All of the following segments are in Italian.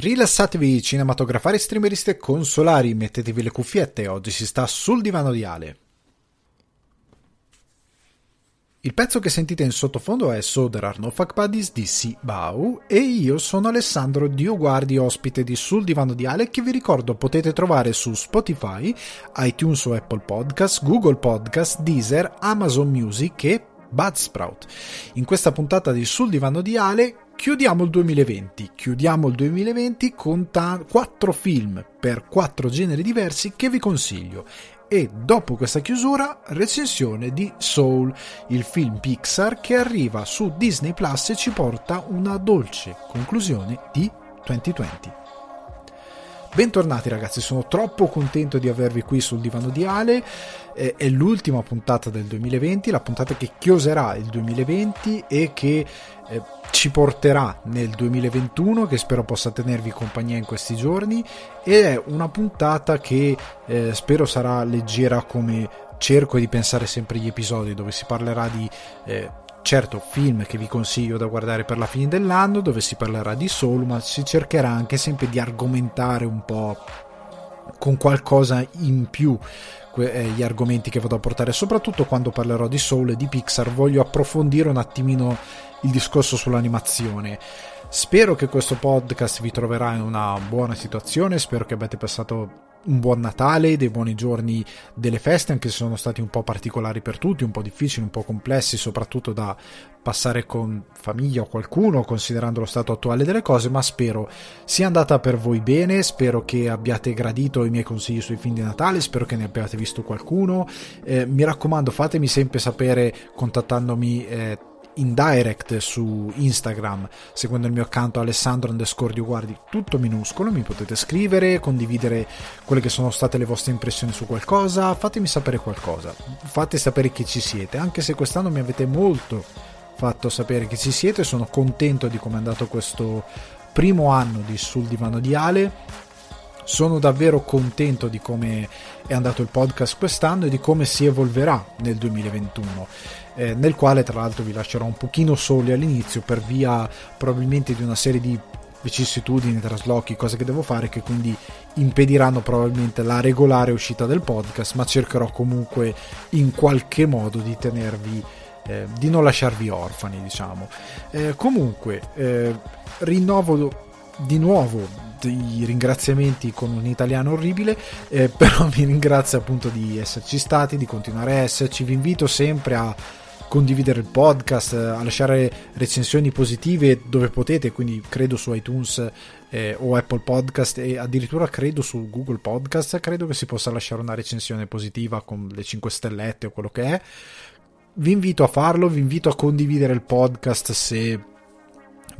Rilassatevi cinematografari, streameristi e consolari, mettetevi le cuffiette, oggi si sta sul divano di Ale. Il pezzo che sentite in sottofondo è So There Are No Fuck Buddies di Si Bau e io sono Alessandro Dio Guardi, ospite di Sul Divano di Ale che vi ricordo potete trovare su Spotify, iTunes o Apple Podcast, Google Podcast, Deezer, Amazon Music e Budsprout. In questa puntata di Sul Divano di Ale chiudiamo il 2020. Chiudiamo il 2020 con ta- quattro film per quattro generi diversi che vi consiglio. E dopo questa chiusura, recensione di Soul, il film Pixar che arriva su Disney Plus e ci porta una dolce conclusione di 2020. Bentornati ragazzi, sono troppo contento di avervi qui sul divano di Ale. Eh, è l'ultima puntata del 2020, la puntata che chiuserà il 2020 e che eh, ci porterà nel 2021, che spero possa tenervi compagnia in questi giorni. Ed è una puntata che eh, spero sarà leggera come cerco di pensare sempre gli episodi, dove si parlerà di eh, certo film che vi consiglio da guardare per la fine dell'anno dove si parlerà di Soul ma si cercherà anche sempre di argomentare un po' con qualcosa in più eh, gli argomenti che vado a portare soprattutto quando parlerò di Soul e di Pixar voglio approfondire un attimino il discorso sull'animazione spero che questo podcast vi troverà in una buona situazione spero che abbiate passato un buon Natale, dei buoni giorni delle feste, anche se sono stati un po' particolari per tutti, un po' difficili, un po' complessi, soprattutto da passare con famiglia o qualcuno, considerando lo stato attuale delle cose, ma spero sia andata per voi bene, spero che abbiate gradito i miei consigli sui film di Natale, spero che ne abbiate visto qualcuno. Eh, mi raccomando, fatemi sempre sapere contattandomi eh, in direct su Instagram seguendo il mio account Alessandro underscore guardi tutto minuscolo mi potete scrivere condividere quelle che sono state le vostre impressioni su qualcosa fatemi sapere qualcosa fate sapere che ci siete anche se quest'anno mi avete molto fatto sapere che ci siete sono contento di come è andato questo primo anno di sul divano di Ale sono davvero contento di come è andato il podcast quest'anno e di come si evolverà nel 2021 eh, nel quale tra l'altro vi lascerò un pochino soli all'inizio per via probabilmente di una serie di vicissitudini, traslochi, cose che devo fare che quindi impediranno probabilmente la regolare uscita del podcast, ma cercherò comunque in qualche modo di tenervi eh, di non lasciarvi orfani, diciamo. Eh, comunque eh, rinnovo di nuovo i ringraziamenti con un italiano orribile, eh, però vi ringrazio appunto di esserci stati, di continuare a esserci, vi invito sempre a condividere il podcast, a lasciare recensioni positive dove potete, quindi credo su iTunes eh, o Apple Podcast e addirittura credo su Google Podcast, credo che si possa lasciare una recensione positiva con le 5 stellette o quello che è. Vi invito a farlo, vi invito a condividere il podcast se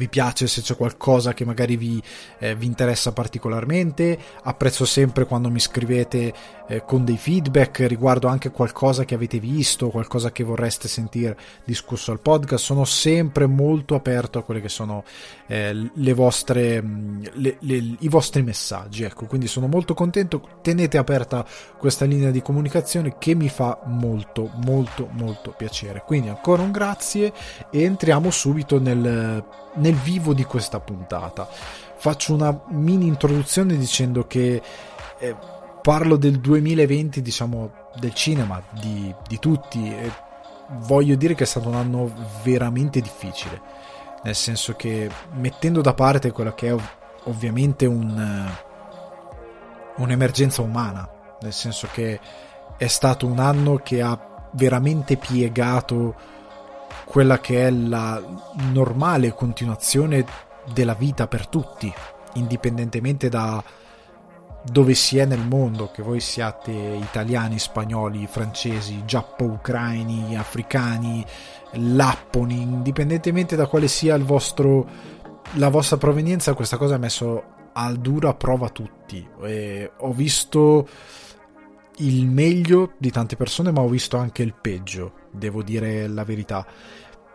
vi piace, se c'è qualcosa che magari vi, eh, vi interessa particolarmente. Apprezzo sempre quando mi scrivete eh, con dei feedback riguardo anche qualcosa che avete visto, qualcosa che vorreste sentire discusso al podcast. Sono sempre molto aperto a quelle che sono eh, le vostre, mm, le, le, i vostri messaggi. Ecco, quindi sono molto contento. Tenete aperta questa linea di comunicazione che mi fa molto, molto, molto piacere. Quindi ancora un grazie e entriamo subito nel, nel vivo di questa puntata. Faccio una mini introduzione dicendo che eh, parlo del 2020, diciamo, del cinema, di, di tutti, e voglio dire che è stato un anno veramente difficile, nel senso che mettendo da parte quella che è ovviamente un, un'emergenza umana, nel senso che è stato un anno che ha veramente piegato quella che è la normale continuazione della vita per tutti, indipendentemente da dove si è nel mondo, che voi siate italiani, spagnoli, francesi, giappo-ucraini, africani, lapponi, indipendentemente da quale sia vostro, la vostra provenienza, questa cosa ha messo a dura prova tutti. E ho visto il meglio di tante persone, ma ho visto anche il peggio, devo dire la verità.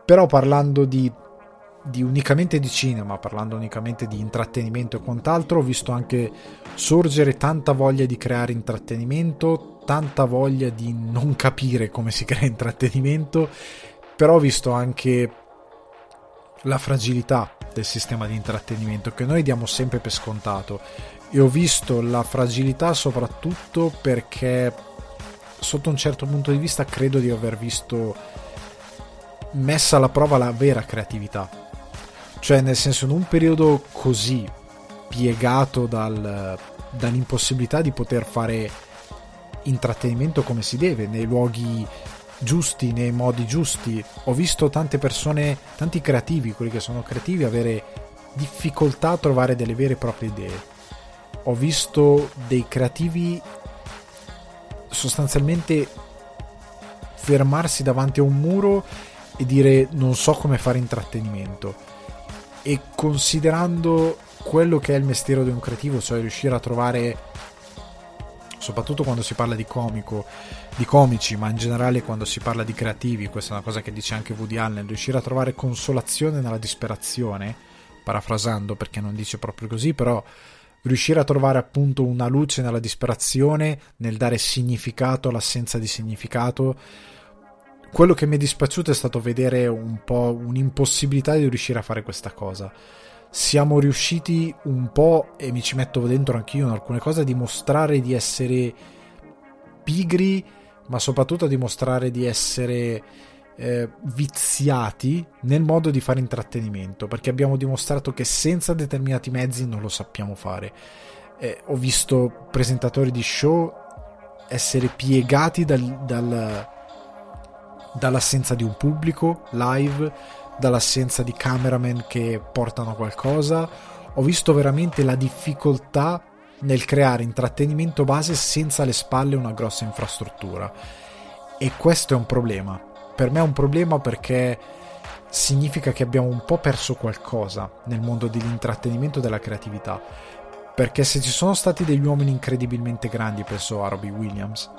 Però parlando di di unicamente di cinema, parlando unicamente di intrattenimento e quant'altro, ho visto anche sorgere tanta voglia di creare intrattenimento, tanta voglia di non capire come si crea intrattenimento, però ho visto anche la fragilità del sistema di intrattenimento che noi diamo sempre per scontato e ho visto la fragilità soprattutto perché sotto un certo punto di vista credo di aver visto messa alla prova la vera creatività cioè nel senso in un periodo così piegato dal, dall'impossibilità di poter fare intrattenimento come si deve nei luoghi giusti, nei modi giusti. Ho visto tante persone, tanti creativi, quelli che sono creativi, avere difficoltà a trovare delle vere e proprie idee. Ho visto dei creativi sostanzialmente fermarsi davanti a un muro e dire non so come fare intrattenimento. E considerando quello che è il mestiere di un creativo, cioè riuscire a trovare, soprattutto quando si parla di comico, di comici, ma in generale quando si parla di creativi, questa è una cosa che dice anche Woody Allen, riuscire a trovare consolazione nella disperazione, parafrasando perché non dice proprio così, però riuscire a trovare appunto una luce nella disperazione, nel dare significato all'assenza di significato. Quello che mi è dispiaciuto è stato vedere un po' un'impossibilità di riuscire a fare questa cosa. Siamo riusciti un po', e mi ci metto dentro anch'io in alcune cose, a dimostrare di essere pigri ma soprattutto a dimostrare di essere eh, viziati nel modo di fare intrattenimento, perché abbiamo dimostrato che senza determinati mezzi non lo sappiamo fare. Eh, ho visto presentatori di show essere piegati dal, dal, dall'assenza di un pubblico live, dall'assenza di cameraman che portano qualcosa. Ho visto veramente la difficoltà nel creare intrattenimento base senza alle spalle una grossa infrastruttura. E questo è un problema. Per me è un problema perché significa che abbiamo un po' perso qualcosa nel mondo dell'intrattenimento e della creatività. Perché se ci sono stati degli uomini incredibilmente grandi, penso a Robbie Williams,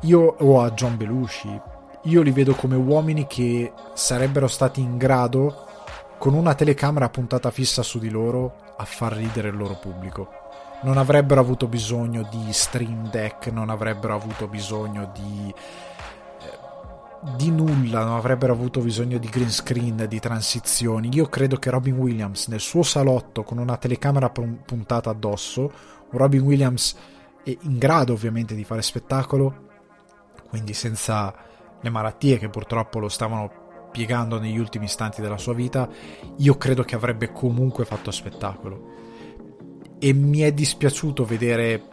io o a John Belushi, io li vedo come uomini che sarebbero stati in grado, con una telecamera puntata fissa su di loro, a far ridere il loro pubblico non avrebbero avuto bisogno di Stream Deck, non avrebbero avuto bisogno di di nulla, non avrebbero avuto bisogno di green screen, di transizioni. Io credo che Robin Williams nel suo salotto con una telecamera puntata addosso, un Robin Williams in grado ovviamente di fare spettacolo, quindi senza le malattie che purtroppo lo stavano piegando negli ultimi istanti della sua vita, io credo che avrebbe comunque fatto spettacolo e mi è dispiaciuto vedere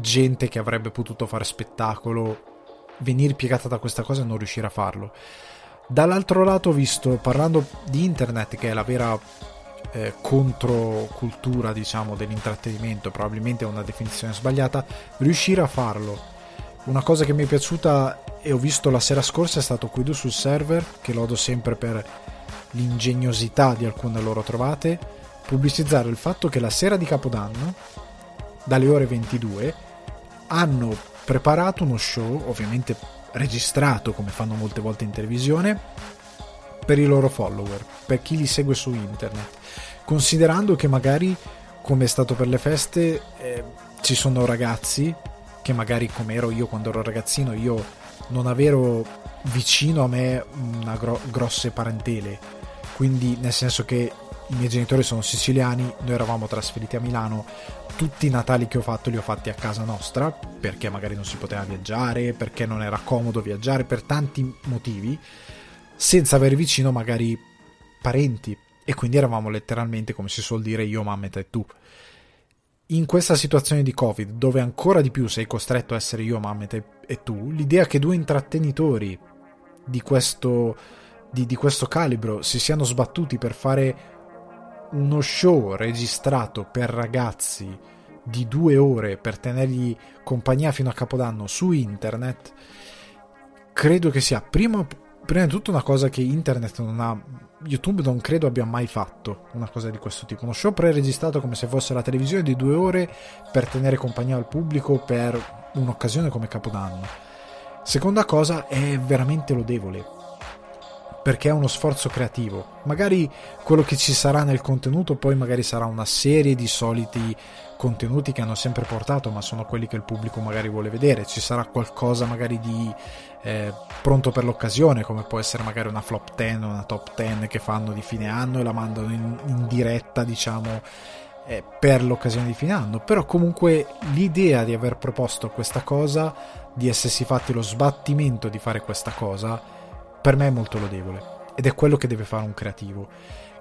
gente che avrebbe potuto fare spettacolo venire piegata da questa cosa e non riuscire a farlo. Dall'altro lato ho visto, parlando di internet, che è la vera eh, controcultura, diciamo, dell'intrattenimento, probabilmente è una definizione sbagliata, riuscire a farlo. Una cosa che mi è piaciuta e ho visto la sera scorsa è stato Quido sul server, che lodo sempre per l'ingegnosità di alcune loro trovate pubblicizzare il fatto che la sera di Capodanno, dalle ore 22, hanno preparato uno show, ovviamente registrato come fanno molte volte in televisione, per i loro follower, per chi li segue su internet, considerando che magari, come è stato per le feste, eh, ci sono ragazzi che magari come ero io quando ero ragazzino, io non avevo vicino a me una gro- grosse parentele, quindi nel senso che i miei genitori sono siciliani, noi eravamo trasferiti a Milano, tutti i Natali che ho fatto li ho fatti a casa nostra, perché magari non si poteva viaggiare, perché non era comodo viaggiare, per tanti motivi, senza avere vicino magari parenti. E quindi eravamo letteralmente, come si suol dire, io, mamma e tu. In questa situazione di Covid, dove ancora di più sei costretto a essere io, mamma e tu, l'idea che due intrattenitori di questo, di, di questo calibro si siano sbattuti per fare uno show registrato per ragazzi di due ore per tenergli compagnia fino a Capodanno su internet, credo che sia prima, prima di tutto una cosa che internet non ha. YouTube non credo abbia mai fatto una cosa di questo tipo. Uno show pre-registrato come se fosse la televisione di due ore per tenere compagnia al pubblico per un'occasione come Capodanno. Seconda cosa, è veramente lodevole perché è uno sforzo creativo. Magari quello che ci sarà nel contenuto poi magari sarà una serie di soliti contenuti che hanno sempre portato, ma sono quelli che il pubblico magari vuole vedere. Ci sarà qualcosa magari di eh, pronto per l'occasione, come può essere magari una flop 10 o una top 10 che fanno di fine anno e la mandano in, in diretta, diciamo, eh, per l'occasione di fine anno. Però comunque l'idea di aver proposto questa cosa, di essersi fatti lo sbattimento di fare questa cosa, per me è molto lodevole. Ed è quello che deve fare un creativo,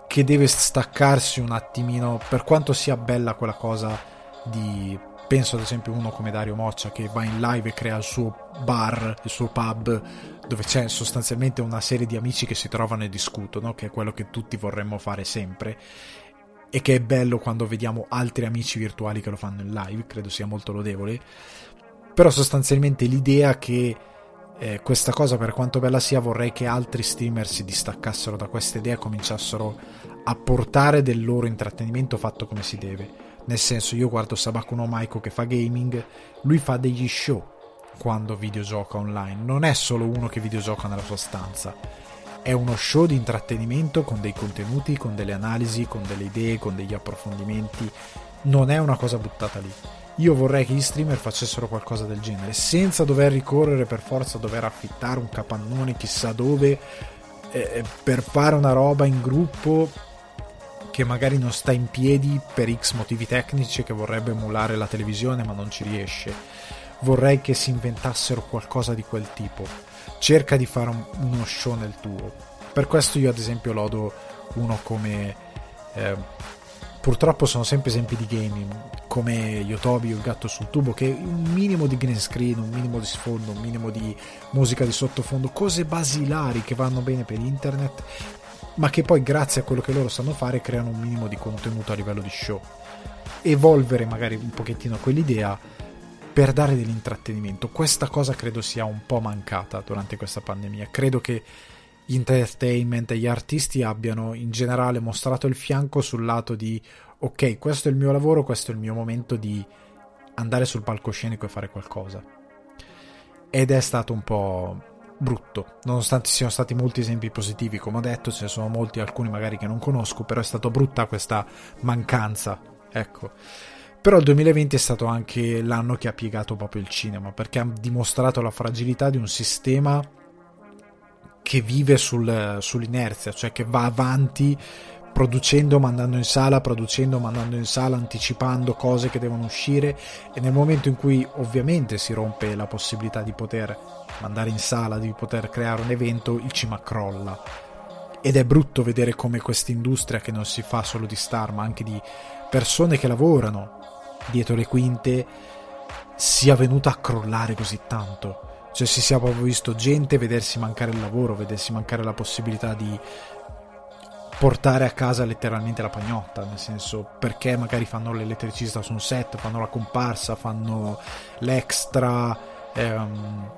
che deve staccarsi un attimino, per quanto sia bella quella cosa di penso ad esempio uno come Dario Moccia che va in live e crea il suo bar, il suo pub dove c'è sostanzialmente una serie di amici che si trovano e discutono, che è quello che tutti vorremmo fare sempre e che è bello quando vediamo altri amici virtuali che lo fanno in live, credo sia molto lodevole. Però sostanzialmente l'idea che eh, questa cosa, per quanto bella sia, vorrei che altri streamer si distaccassero da questa idea e cominciassero a portare del loro intrattenimento fatto come si deve nel senso, io guardo Sabakuno Maiko che fa gaming, lui fa degli show quando videogioca online. Non è solo uno che videogioca nella sua stanza. È uno show di intrattenimento con dei contenuti, con delle analisi, con delle idee, con degli approfondimenti. Non è una cosa buttata lì. Io vorrei che gli streamer facessero qualcosa del genere, senza dover ricorrere per forza a dover affittare un capannone chissà dove eh, per fare una roba in gruppo che magari non sta in piedi per X motivi tecnici che vorrebbe emulare la televisione ma non ci riesce. Vorrei che si inventassero qualcosa di quel tipo. Cerca di fare uno show nel tuo. Per questo io ad esempio lodo uno come... Eh, purtroppo sono sempre esempi di gaming come Yotobi o il gatto sul tubo che un minimo di green screen, un minimo di sfondo, un minimo di musica di sottofondo, cose basilari che vanno bene per internet ma che poi grazie a quello che loro sanno fare creano un minimo di contenuto a livello di show. Evolvere magari un pochettino quell'idea per dare dell'intrattenimento. Questa cosa credo sia un po' mancata durante questa pandemia. Credo che gli entertainment e gli artisti abbiano in generale mostrato il fianco sul lato di ok, questo è il mio lavoro, questo è il mio momento di andare sul palcoscenico e fare qualcosa. Ed è stato un po' brutto, nonostante ci siano stati molti esempi positivi, come ho detto, ce ne sono molti, alcuni magari che non conosco, però è stata brutta questa mancanza, ecco. Però il 2020 è stato anche l'anno che ha piegato proprio il cinema, perché ha dimostrato la fragilità di un sistema che vive sul, sull'inerzia, cioè che va avanti producendo, mandando in sala, producendo, mandando in sala, anticipando cose che devono uscire e nel momento in cui ovviamente si rompe la possibilità di poter mandare in sala, di poter creare un evento, il cima crolla. Ed è brutto vedere come questa industria che non si fa solo di star, ma anche di persone che lavorano dietro le quinte, sia venuta a crollare così tanto. Cioè si sia proprio visto gente vedersi mancare il lavoro, vedersi mancare la possibilità di portare a casa letteralmente la pagnotta, nel senso perché magari fanno l'elettricista su un set, fanno la comparsa, fanno l'extra ehm,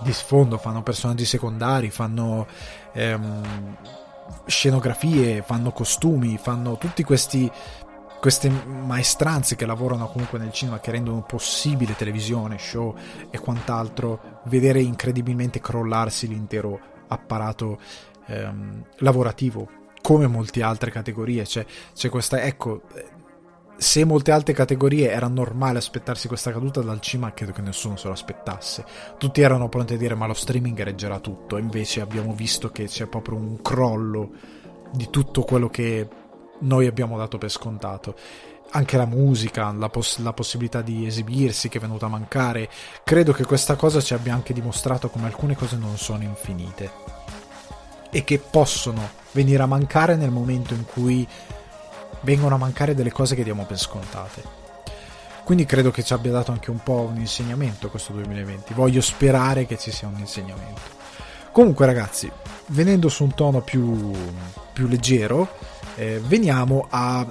di sfondo, fanno personaggi secondari, fanno ehm, scenografie, fanno costumi, fanno tutti questi queste maestranze che lavorano comunque nel cinema che rendono possibile televisione, show e quant'altro, vedere incredibilmente crollarsi l'intero apparato ehm, lavorativo come molte altre categorie. C'è, c'è questa, ecco, se molte altre categorie era normale aspettarsi questa caduta dal cima, credo che nessuno se lo aspettasse. Tutti erano pronti a dire ma lo streaming reggerà tutto, invece abbiamo visto che c'è proprio un crollo di tutto quello che noi abbiamo dato per scontato. Anche la musica, la, poss- la possibilità di esibirsi che è venuta a mancare. Credo che questa cosa ci abbia anche dimostrato come alcune cose non sono infinite e che possono venire a mancare nel momento in cui vengono a mancare delle cose che diamo per scontate. Quindi credo che ci abbia dato anche un po' un insegnamento questo 2020. Voglio sperare che ci sia un insegnamento. Comunque ragazzi, venendo su un tono più, più leggero, eh, veniamo a,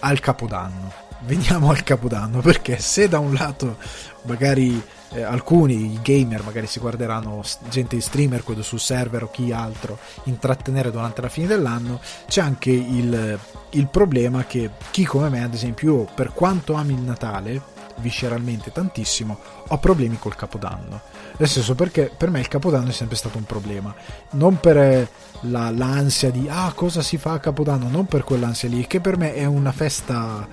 al Capodanno. Veniamo al Capodanno perché se da un lato magari eh, alcuni gamer magari si guarderanno gente di streamer, quello sul server o chi altro intrattenere durante la fine dell'anno, c'è anche il, il problema che chi come me, ad esempio, per quanto ami il Natale, visceralmente tantissimo, ho problemi col capodanno. Nel senso perché per me il capodanno è sempre stato un problema. Non per eh, la, l'ansia di ah cosa si fa a capodanno, non per quell'ansia lì, che per me è una festa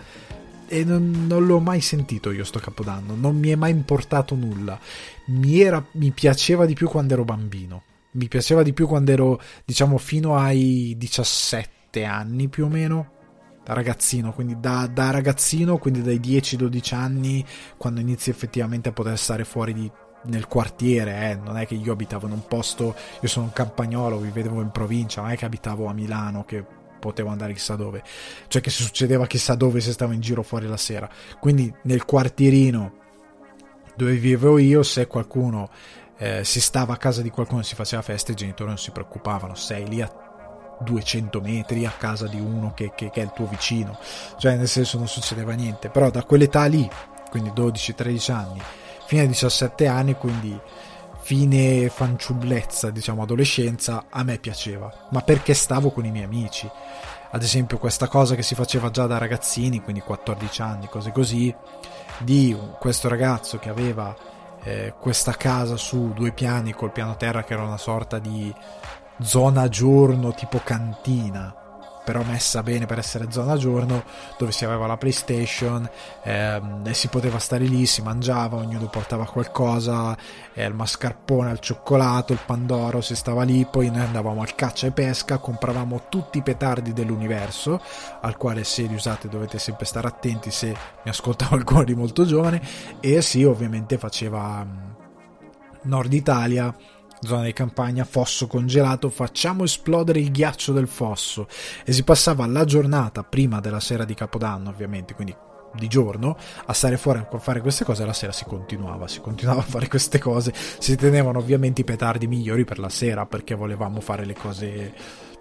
e non, non, l'ho mai sentito io sto capodanno, non mi è mai importato nulla. Mi, era, mi piaceva di più quando ero bambino, mi piaceva di più quando ero diciamo fino ai 17 anni più o meno, da ragazzino, quindi da, da ragazzino, quindi dai 10-12 anni, quando inizi effettivamente a poter stare fuori di, nel quartiere, eh. non è che io abitavo in un posto, io sono un campagnolo, vivevo in provincia, non è che abitavo a Milano, che potevo andare chissà dove, cioè che succedeva chissà dove se stavo in giro fuori la sera. Quindi nel quartierino dove vivevo io, se qualcuno eh, si stava a casa di qualcuno e si faceva festa, i genitori non si preoccupavano, sei lì a 200 metri a casa di uno che, che, che è il tuo vicino, cioè nel senso non succedeva niente, però da quell'età lì, quindi 12-13 anni, fino ai 17 anni, quindi fine fanciullezza, diciamo adolescenza, a me piaceva, ma perché stavo con i miei amici. Ad esempio questa cosa che si faceva già da ragazzini, quindi 14 anni, cose così, di questo ragazzo che aveva eh, questa casa su due piani col piano terra che era una sorta di zona giorno tipo cantina però messa bene per essere zona giorno, dove si aveva la PlayStation ehm, e si poteva stare lì, si mangiava, ognuno portava qualcosa, eh, il mascarpone al cioccolato, il pandoro, si stava lì, poi noi andavamo al caccia e pesca, compravamo tutti i petardi dell'universo, al quale se li usate dovete sempre stare attenti se mi ascolta qualcuno di molto giovane, e sì, ovviamente faceva mm, Nord Italia zona di campagna, fosso congelato, facciamo esplodere il ghiaccio del fosso. E si passava la giornata prima della sera di Capodanno ovviamente, quindi di giorno a stare fuori a fare queste cose la sera si continuava si continuava a fare queste cose. Si tenevano ovviamente i petardi migliori per la sera perché volevamo fare le cose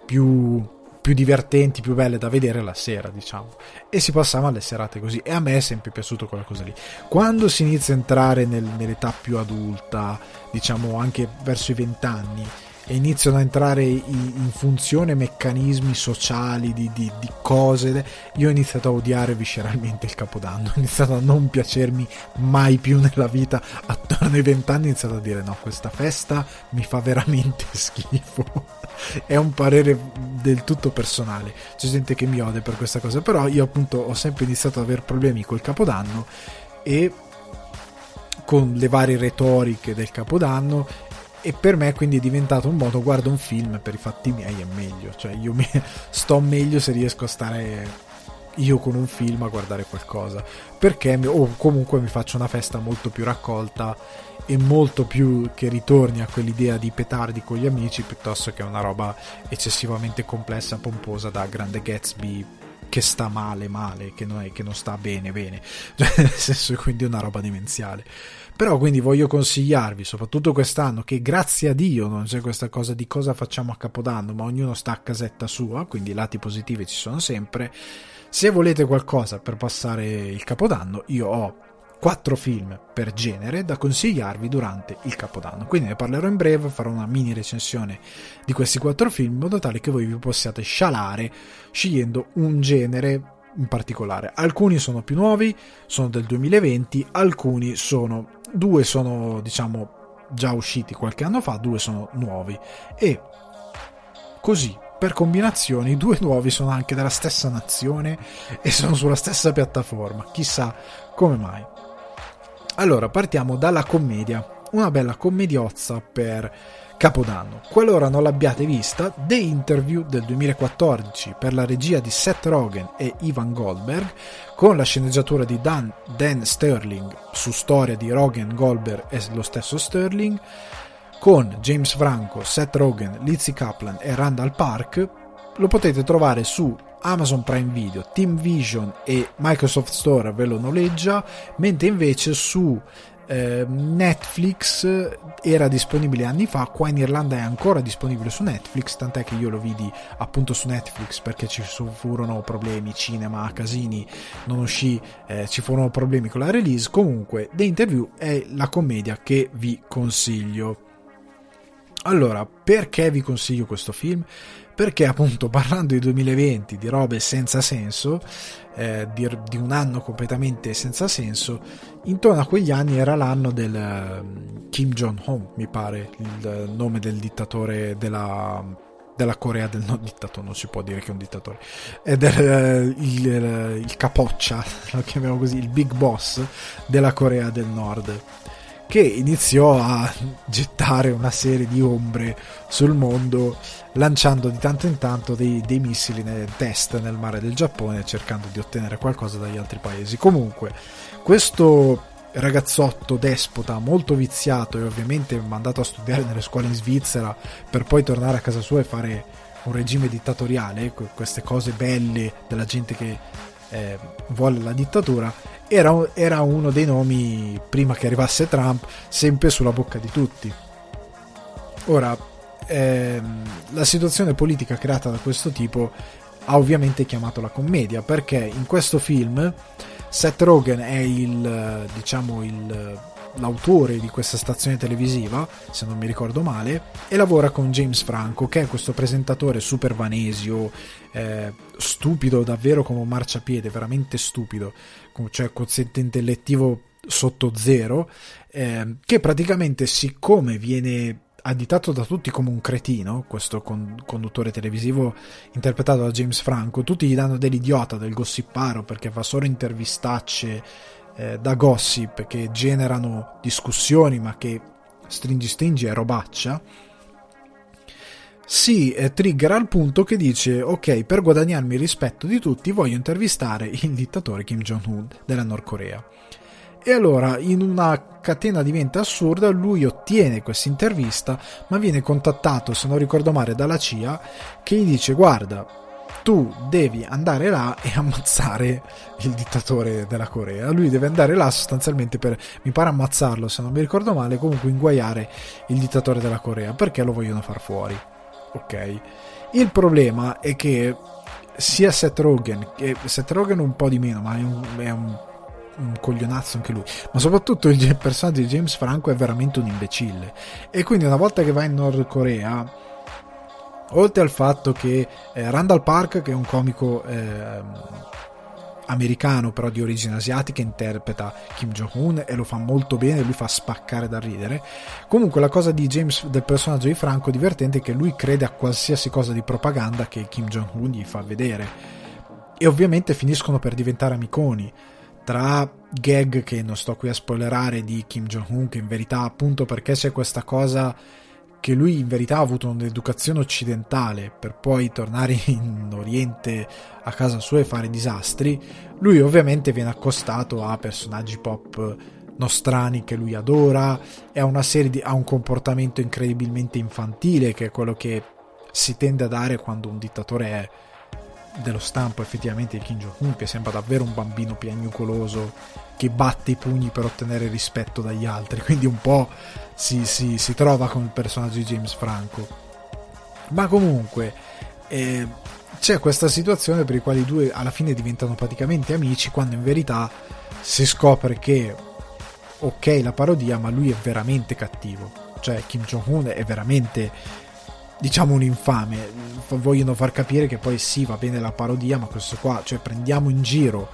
più più divertenti, più belle da vedere la sera, diciamo. E si passava alle serate così. E a me è sempre piaciuto quella cosa lì. Quando si inizia a entrare nel, nell'età più adulta, diciamo anche verso i vent'anni, e iniziano a entrare in funzione meccanismi sociali di, di, di, cose. Io ho iniziato a odiare visceralmente il capodanno ho iniziato a non piacermi mai più nella vita. Attorno ai vent'anni ho iniziato a dire no questa festa mi fa veramente schifo. È un parere del tutto personale. C'è gente che mi odia per questa cosa però io appunto ho sempre iniziato ad avere problemi col capodanno e con le varie retoriche del capodanno e per me quindi è diventato un modo guardo un film per i fatti miei è meglio. Cioè io mi, sto meglio se riesco a stare io con un film a guardare qualcosa. Perché o comunque mi faccio una festa molto più raccolta e molto più che ritorni a quell'idea di petardi con gli amici piuttosto che una roba eccessivamente complessa pomposa da grande Gatsby che sta male male che non, è, che non sta bene bene. Cioè, nel senso quindi una roba demenziale però quindi voglio consigliarvi, soprattutto quest'anno, che grazie a Dio non c'è questa cosa di cosa facciamo a Capodanno, ma ognuno sta a casetta sua, quindi i lati positivi ci sono sempre. Se volete qualcosa per passare il Capodanno, io ho quattro film per genere da consigliarvi durante il Capodanno. Quindi ne parlerò in breve, farò una mini recensione di questi quattro film in modo tale che voi vi possiate scialare scegliendo un genere in particolare. Alcuni sono più nuovi, sono del 2020, alcuni sono due sono diciamo già usciti qualche anno fa, due sono nuovi e così per combinazione i due nuovi sono anche della stessa nazione e sono sulla stessa piattaforma, chissà come mai. Allora partiamo dalla commedia, una bella commediozza per Capodanno. Qualora non l'abbiate vista, The Interview del 2014 per la regia di Seth Rogen e Ivan Goldberg, con la sceneggiatura di Dan, Dan Sterling su storia di Rogen, Goldberg e lo stesso Sterling, con James Franco, Seth Rogen, Lizzie Kaplan e Randall Park, lo potete trovare su Amazon Prime Video, Team Vision e Microsoft Store ve lo noleggia, mentre invece su eh, Netflix era disponibile anni fa, qua in Irlanda è ancora disponibile su Netflix, tant'è che io lo vidi appunto su Netflix perché ci furono problemi, cinema, casini, non uscì, eh, ci furono problemi con la release. Comunque, The Interview è la commedia che vi consiglio. Allora, perché vi consiglio questo film? perché appunto parlando di 2020, di robe senza senso, eh, di, di, un anno completamente senza senso, intorno a quegli anni era l'anno del uh, Kim Jong-un, mi pare, il nome del dittatore della, della Corea del Nord, dittatore, non si può dire che è un dittatore, è del, il, il capoccia, lo chiamiamo così, il big boss della Corea del Nord che iniziò a gettare una serie di ombre sul mondo lanciando di tanto in tanto dei, dei missili nel test nel mare del Giappone cercando di ottenere qualcosa dagli altri paesi. Comunque, questo ragazzotto despota molto viziato e ovviamente mandato a studiare nelle scuole in Svizzera per poi tornare a casa sua e fare un regime dittatoriale, queste cose belle della gente che eh, vuole la dittatura, era, era uno dei nomi prima che arrivasse Trump sempre sulla bocca di tutti. Ora, ehm, la situazione politica creata da questo tipo ha ovviamente chiamato la commedia perché in questo film Seth Rogen è il diciamo il, l'autore di questa stazione televisiva se non mi ricordo male e lavora con James Franco che è questo presentatore super vanesio eh, stupido davvero come un marciapiede veramente stupido cioè quoziente intellettivo sotto zero eh, che praticamente siccome viene additato da tutti come un cretino, questo con, conduttore televisivo interpretato da James Franco, tutti gli danno dell'idiota, del gossiparo, perché fa solo intervistacce eh, da gossip che generano discussioni, ma che stringi stringi è robaccia, si eh, triggera al punto che dice ok, per guadagnarmi il rispetto di tutti voglio intervistare il dittatore Kim Jong-un della Nord Corea. E allora, in una catena di eventi assurda, lui ottiene questa intervista, ma viene contattato, se non ricordo male, dalla CIA, che gli dice: Guarda, tu devi andare là e ammazzare il dittatore della Corea. Lui deve andare là sostanzialmente per, mi pare ammazzarlo, se non mi ricordo male, comunque inguaiare il dittatore della Corea, perché lo vogliono far fuori. Ok. Il problema è che sia Seth Rogen, che Seth Rogen un po' di meno, ma è un, è un un coglionazzo anche lui, ma soprattutto il personaggio di James Franco è veramente un imbecille. E quindi una volta che va in Nord Corea, oltre al fatto che eh, Randall Park, che è un comico eh, americano però di origine asiatica, interpreta Kim Jong-un e lo fa molto bene, lui fa spaccare da ridere. Comunque la cosa di James, del personaggio di Franco divertente è che lui crede a qualsiasi cosa di propaganda che Kim Jong-un gli fa vedere. E ovviamente finiscono per diventare amiconi tra gag che non sto qui a spoilerare di Kim Jong-un che in verità appunto perché c'è questa cosa che lui in verità ha avuto un'educazione occidentale per poi tornare in Oriente a casa sua e fare disastri, lui ovviamente viene accostato a personaggi pop nostrani che lui adora e a una serie di, ha un comportamento incredibilmente infantile che è quello che si tende a dare quando un dittatore è dello stampo effettivamente di Kim Jong-un che sembra davvero un bambino piagnucoloso che batte i pugni per ottenere rispetto dagli altri quindi un po' si, si, si trova con il personaggio di James Franco. Ma comunque eh, c'è questa situazione per la quale i due alla fine diventano praticamente amici quando in verità si scopre che ok la parodia ma lui è veramente cattivo. Cioè Kim Jong-un è veramente diciamo un infame. Vogliono far capire che poi sì va bene la parodia ma questo qua cioè prendiamo in giro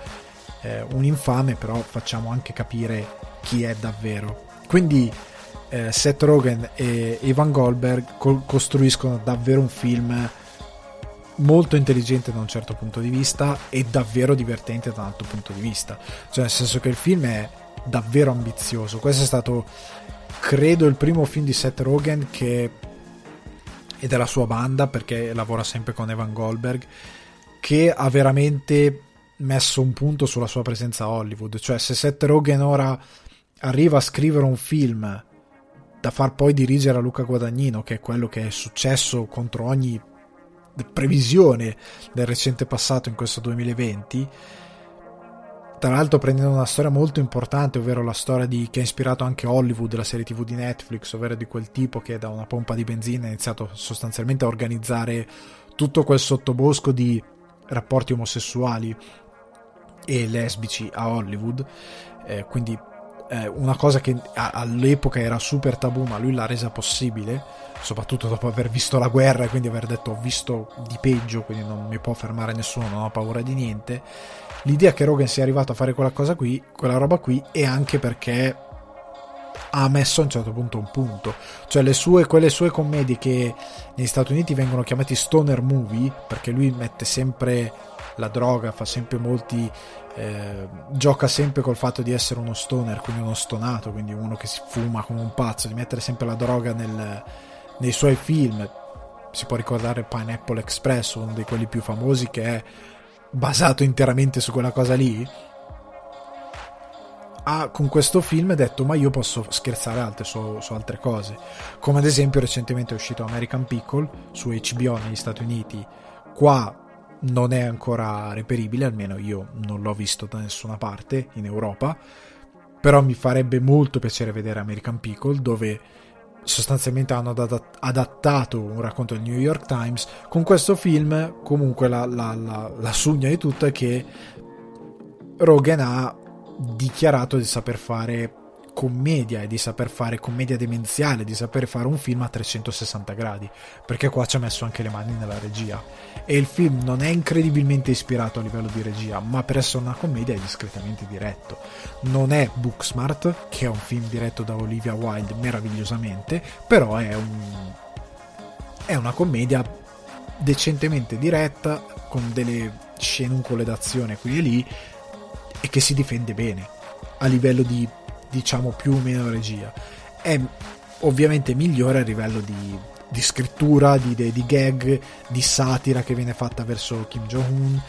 eh, un infame però facciamo anche capire chi è davvero. Quindi eh, Seth Rogen e Ivan Goldberg co- costruiscono davvero un film molto intelligente da un certo punto di vista e davvero divertente da un altro punto di vista. Cioè nel senso che il film è davvero ambizioso. Questo è stato credo il primo film di Seth Rogen che e della sua banda perché lavora sempre con Evan Goldberg che ha veramente messo un punto sulla sua presenza a Hollywood. Cioè se Seth Rogen ora arriva a scrivere un film da far poi dirigere a Luca Guadagnino che è quello che è successo contro ogni previsione del recente passato in questo 2020 tra l'altro prendendo una storia molto importante, ovvero la storia di, che ha ispirato anche Hollywood, la serie tv di Netflix, ovvero di quel tipo che da una pompa di benzina ha iniziato sostanzialmente a organizzare tutto quel sottobosco di rapporti omosessuali e lesbici a Hollywood, eh, quindi eh, una cosa che all'epoca era super tabù, ma lui l'ha resa possibile, soprattutto dopo aver visto la guerra e quindi aver detto ho visto di peggio, quindi non mi può fermare nessuno, non ho paura di niente. L'idea che Rogan sia arrivato a fare quella cosa qui, quella roba qui, è anche perché ha messo a un certo punto un punto. Cioè le sue, quelle sue commedie che negli Stati Uniti vengono chiamati stoner movie, perché lui mette sempre la droga, fa sempre molti... Eh, gioca sempre col fatto di essere uno stoner, quindi uno stonato, quindi uno che si fuma come un pazzo, di mettere sempre la droga nel, nei suoi film. Si può ricordare Pineapple Express, uno di quelli più famosi che è basato interamente su quella cosa lì. Ha con questo film detto ma io posso scherzare altre su, su, altre cose. Come ad esempio recentemente è uscito American Pickle su HBO negli Stati Uniti. Qua non è ancora reperibile almeno io non l'ho visto da nessuna parte in Europa però mi farebbe molto piacere vedere American Pickle dove sostanzialmente hanno adattato un racconto del New York Times. Con questo film comunque la, la, la, la sugna di tutto è che Rogan ha dichiarato di saper fare commedia e di saper fare commedia demenziale, di saper fare un film a 360 gradi, perché qua ci ha messo anche le mani nella regia. E il film non è incredibilmente ispirato a livello di regia, ma per essere una commedia è discretamente diretto. Non è Booksmart, che è un film diretto da Olivia Wilde meravigliosamente, però è un è una commedia decentemente diretta con delle scenuncole d'azione qui e lì e che si difende bene a livello di diciamo più o meno regia. È ovviamente migliore a livello di, di scrittura, di, di, gag, di satira che viene fatta verso Kim Jong-un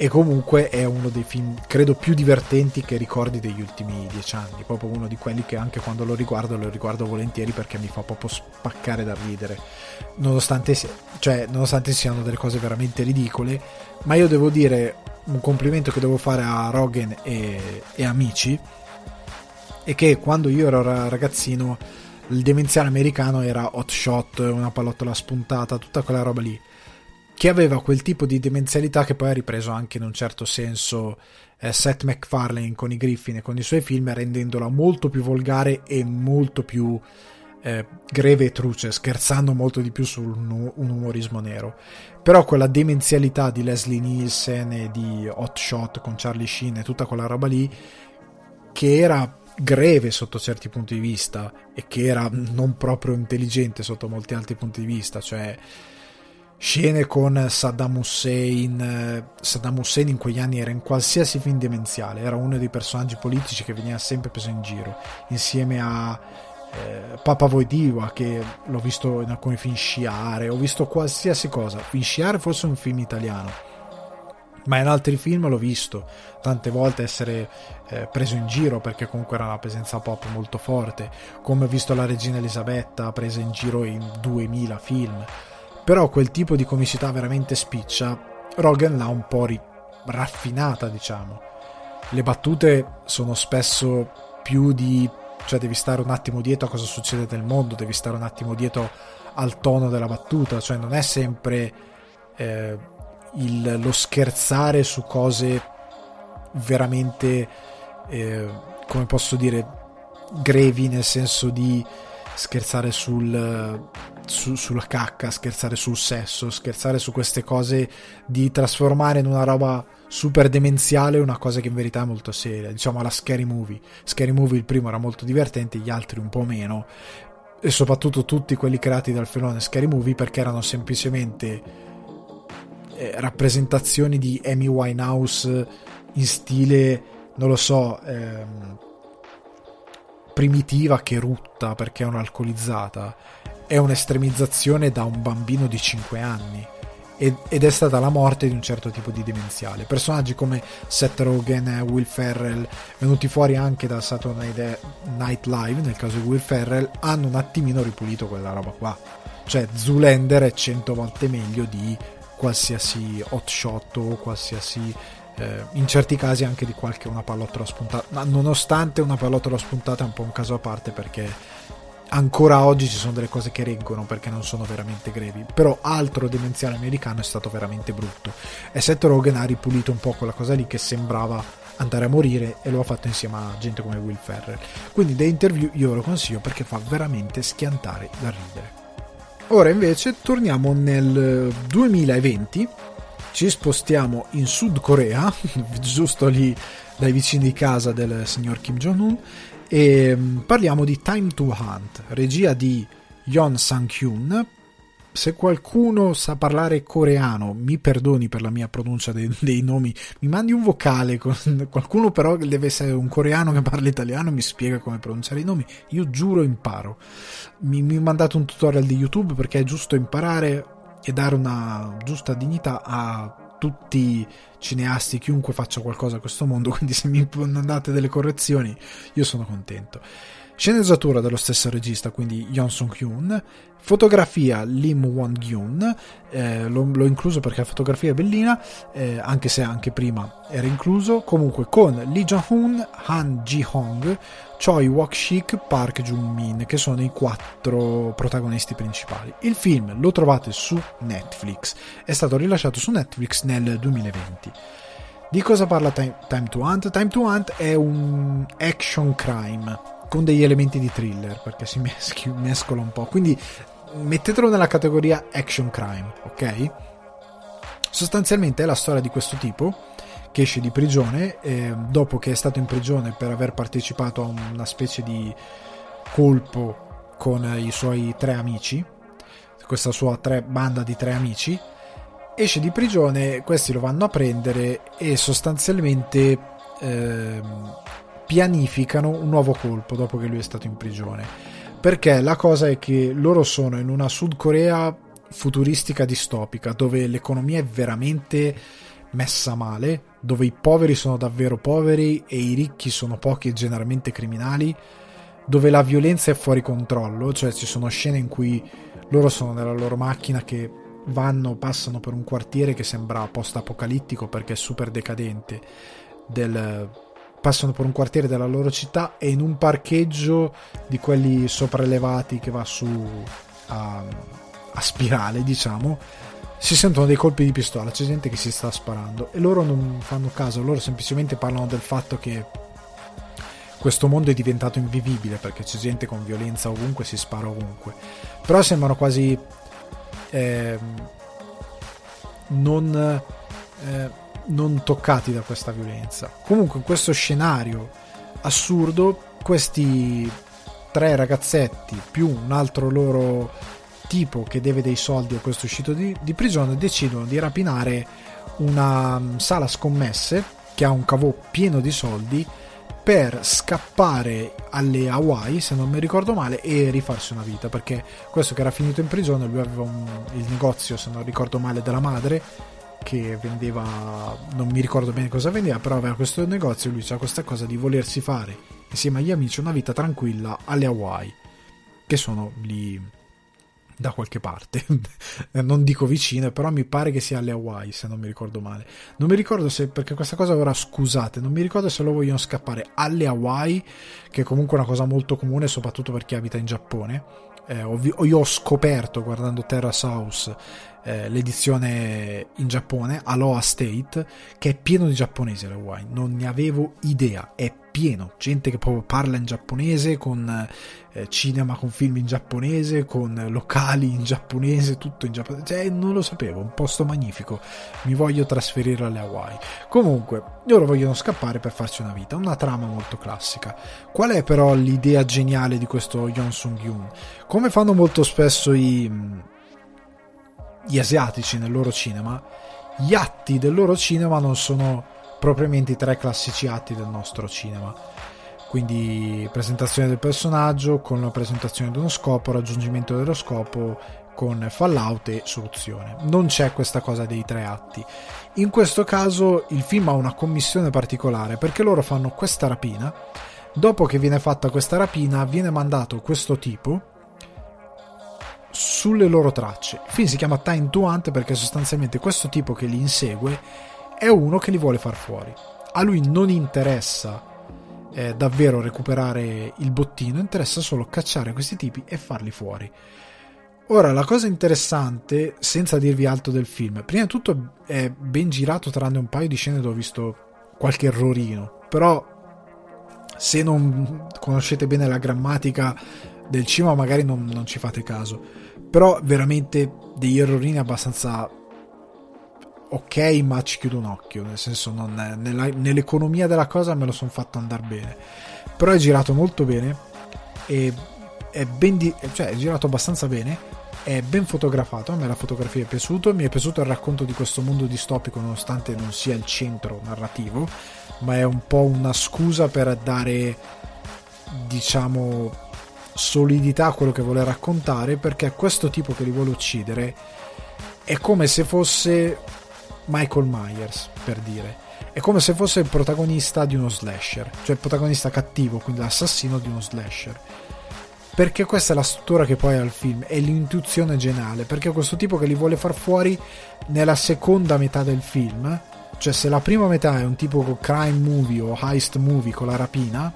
e comunque è uno dei film credo più divertenti che ricordi degli ultimi dieci anni. Proprio uno di quelli che anche quando lo riguardo lo riguardo volentieri perché mi fa proprio spaccare da ridere. Nonostante, cioè, nonostante siano delle cose veramente ridicole ma io devo dire un complimento che devo fare a Rogan e, e amici è che quando io ero ragazzino il demenziale americano era hot shot, una pallottola spuntata, tutta quella roba lì che aveva quel tipo di demenzialità che poi ha ripreso anche in un certo senso eh, Seth MacFarlane con i Griffin e con i suoi film rendendola molto più volgare e molto più eh, greve e truce, scherzando molto di più su un, un, umorismo nero. Però quella demenzialità di Leslie Nielsen e di Hot Shot con Charlie Sheen e tutta quella roba lì, che era greve sotto certi punti di vista e che era non proprio intelligente sotto molti altri punti di vista, cioè scene con Saddam Hussein. Saddam Hussein in quegli anni era in qualsiasi film demenziale, era uno dei personaggi politici che veniva sempre preso in giro, insieme a eh, Papa Voidiva che l'ho visto in alcuni film sciare, ho visto qualsiasi cosa. In sciare forse un film italiano, ma in altri film l'ho visto tante volte essere eh, preso in giro perché comunque era una presenza pop molto forte, come ho visto la regina Elisabetta presa in giro in 2000 film. Però quel tipo di comicità veramente spiccia, Rogan l'ha un po' ri- raffinata, diciamo. Le battute sono spesso più di cioè devi stare un attimo dietro a cosa succede nel mondo, devi stare un attimo dietro al tono della battuta, cioè non è sempre eh, il, lo scherzare su cose veramente, eh, come posso dire, grevi nel senso di scherzare sul, su, sulla cacca, scherzare sul sesso, scherzare su queste cose, di trasformare in una roba super demenziale una cosa che in verità è molto seria, diciamo alla Scary Movie. Scary Movie il primo era molto divertente, gli altri un po' meno, e soprattutto tutti quelli creati dal filone Scary Movie perché erano semplicemente eh, rappresentazioni di Amy Winehouse in stile, non lo so, ehm, primitiva che rutta perché è un'alcolizzata. È un'estremizzazione da un bambino di 5 anni ed è stata la morte di un certo tipo di demenziale. Personaggi come Seth Rogen, Will Ferrell, venuti fuori anche da Saturday Night Live, nel caso di Will Ferrell, hanno un attimino ripulito quella roba qua. Cioè Zoolander è cento volte meglio di qualsiasi hot shot o qualsiasi eh, in certi casi anche di qualche una pallottola spuntata ma nonostante una pallottola spuntata è un po' un caso a parte perché ancora oggi ci sono delle cose che reggono perché non sono veramente grevi però altro demenziale americano è stato veramente brutto e Seth Rogen ha ripulito un po' quella cosa lì che sembrava andare a morire e lo ha fatto insieme a gente come Will Ferrell. Quindi The Interview io lo consiglio perché fa veramente schiantare da ridere. Ora invece torniamo nel 2020, ci spostiamo in Sud Corea, giusto lì dai vicini di casa del signor Kim Jong-un, e mm, parliamo di Time to Hunt, regia di Yon Sang-hyun, se qualcuno sa parlare coreano, mi perdoni per la mia pronuncia dei, dei nomi, mi mandi un vocale, con, qualcuno però deve essere un coreano che parla italiano e mi spiega come pronunciare i nomi, io giuro imparo. Mi, mi mandate un tutorial di YouTube perché è giusto imparare e dare una giusta dignità a tutti i cineasti, chiunque faccia qualcosa a questo mondo, quindi se mi mandate delle correzioni io sono contento. Sceneggiatura dello stesso regista, quindi Yon Sung-hyun. Fotografia Lim Won-gyun. Eh, l'ho, l'ho, incluso perché la fotografia è bellina, eh, anche se anche prima era incluso. Comunque con Lee Jong-hoon, Han Ji-hong, Choi Wok-shik, Park Jung-min, che sono i quattro protagonisti principali. Il film lo trovate su Netflix. È stato rilasciato su Netflix nel 2020. Di cosa parla Time to Hunt? Time to Hunt è un action crime con degli elementi di thriller perché si meschi, mescola un po'. Quindi mettetelo nella categoria action crime, ok? Sostanzialmente è la storia di questo tipo che esce di prigione eh, dopo che è stato in prigione per aver partecipato a una specie di colpo con i suoi tre amici, questa sua tre, banda di tre amici. Esce di prigione, questi lo vanno a prendere e sostanzialmente eh, pianificano un nuovo colpo dopo che lui è stato in prigione. Perché la cosa è che loro sono in una Sud Corea futuristica distopica dove l'economia è veramente messa male, dove i poveri sono davvero poveri e i ricchi sono pochi e generalmente criminali, dove la violenza è fuori controllo, cioè ci sono scene in cui loro sono nella loro macchina che vanno, passano per un quartiere che sembra post-apocalittico perché è super decadente del passano per un quartiere della loro città e in un parcheggio di quelli sopraelevati che va su a, a spirale, diciamo, si sentono dei colpi di pistola, c'è gente che si sta sparando e loro non fanno caso, loro semplicemente parlano del fatto che questo mondo è diventato invivibile perché c'è gente con violenza ovunque, si spara ovunque. Però sembrano quasi eh, non eh, non toccati da questa violenza. Comunque in questo scenario assurdo, questi tre ragazzetti più un altro loro tipo che deve dei soldi a questo uscito di, di prigione decidono di rapinare una mm, sala scommesse che ha un cavò pieno di soldi per scappare alle Hawaii, se non mi ricordo male, e rifarsi una vita, perché questo che era finito in prigione, lui aveva un, il negozio, se non ricordo male, della madre, che vendeva, non mi ricordo bene cosa vendeva, però aveva questo negozio e lui c'ha questa cosa di volersi fare insieme agli amici una vita tranquilla alle Hawaii, che sono lì da qualche parte, non dico vicine, però mi pare che sia alle Hawaii, se non mi ricordo male. Non mi ricordo se, perché questa cosa ora scusate, non mi ricordo se lo vogliono scappare alle Hawaii, che è comunque una cosa molto comune, soprattutto per chi abita in Giappone. Eh, ho, io ho scoperto guardando Terra South eh, l'edizione in Giappone, Aloha State, che è pieno di giapponesi all'Hawaii. Non ne avevo idea, è pieno. Gente che proprio parla in giapponese, con eh, cinema, con film in giapponese, con locali in giapponese, tutto in giapponese. Cioè, non lo sapevo, un posto magnifico. Mi voglio trasferire alle Hawaii. Comunque, loro vogliono scappare per farci una vita, una trama molto classica. Qual è però l'idea geniale di questo Yon Sung-yoon? Come fanno molto spesso i gli asiatici nel loro cinema, gli atti del loro cinema non sono propriamente i tre classici atti del nostro cinema. Quindi presentazione del personaggio con la presentazione di uno scopo, raggiungimento dello scopo con fallout e soluzione. Non c'è questa cosa dei tre atti. In questo caso il film ha una commissione particolare perché loro fanno questa rapina. Dopo che viene fatta questa rapina viene mandato questo tipo sulle loro tracce. Il film si chiama Time to Hunt perché sostanzialmente questo tipo che li insegue è uno che li vuole far fuori. A lui non interessa eh, davvero recuperare il bottino, interessa solo cacciare questi tipi e farli fuori. Ora, la cosa interessante, senza dirvi altro del film, prima di tutto è ben girato tranne un paio di scene dove ho visto qualche errorino, però se non conoscete bene la grammatica del cinema magari non, non ci fate caso, però veramente degli errorini abbastanza ok, ma ci chiudo un occhio. Nel senso, non nella, nell'economia della cosa me lo sono fatto andare bene. Però è girato molto bene. E è di, cioè, è girato abbastanza bene. È ben fotografato. A me la fotografia è piaciuta. Mi è piaciuto il racconto di questo mondo distopico, nonostante non sia il centro narrativo, ma è un po' una scusa per dare, diciamo, solidità a quello che vuole raccontare. Perché questo tipo che li vuole uccidere è come se fosse Michael Myers, per dire. È come se fosse il protagonista di uno slasher, cioè il protagonista cattivo, quindi l'assassino di uno slasher. Perché questa è la struttura che poi ha il film, è l'intuizione geniale, perché questo tipo che li vuole far fuori nella seconda metà del film, cioè se la prima metà è un tipo crime movie o heist movie con la rapina,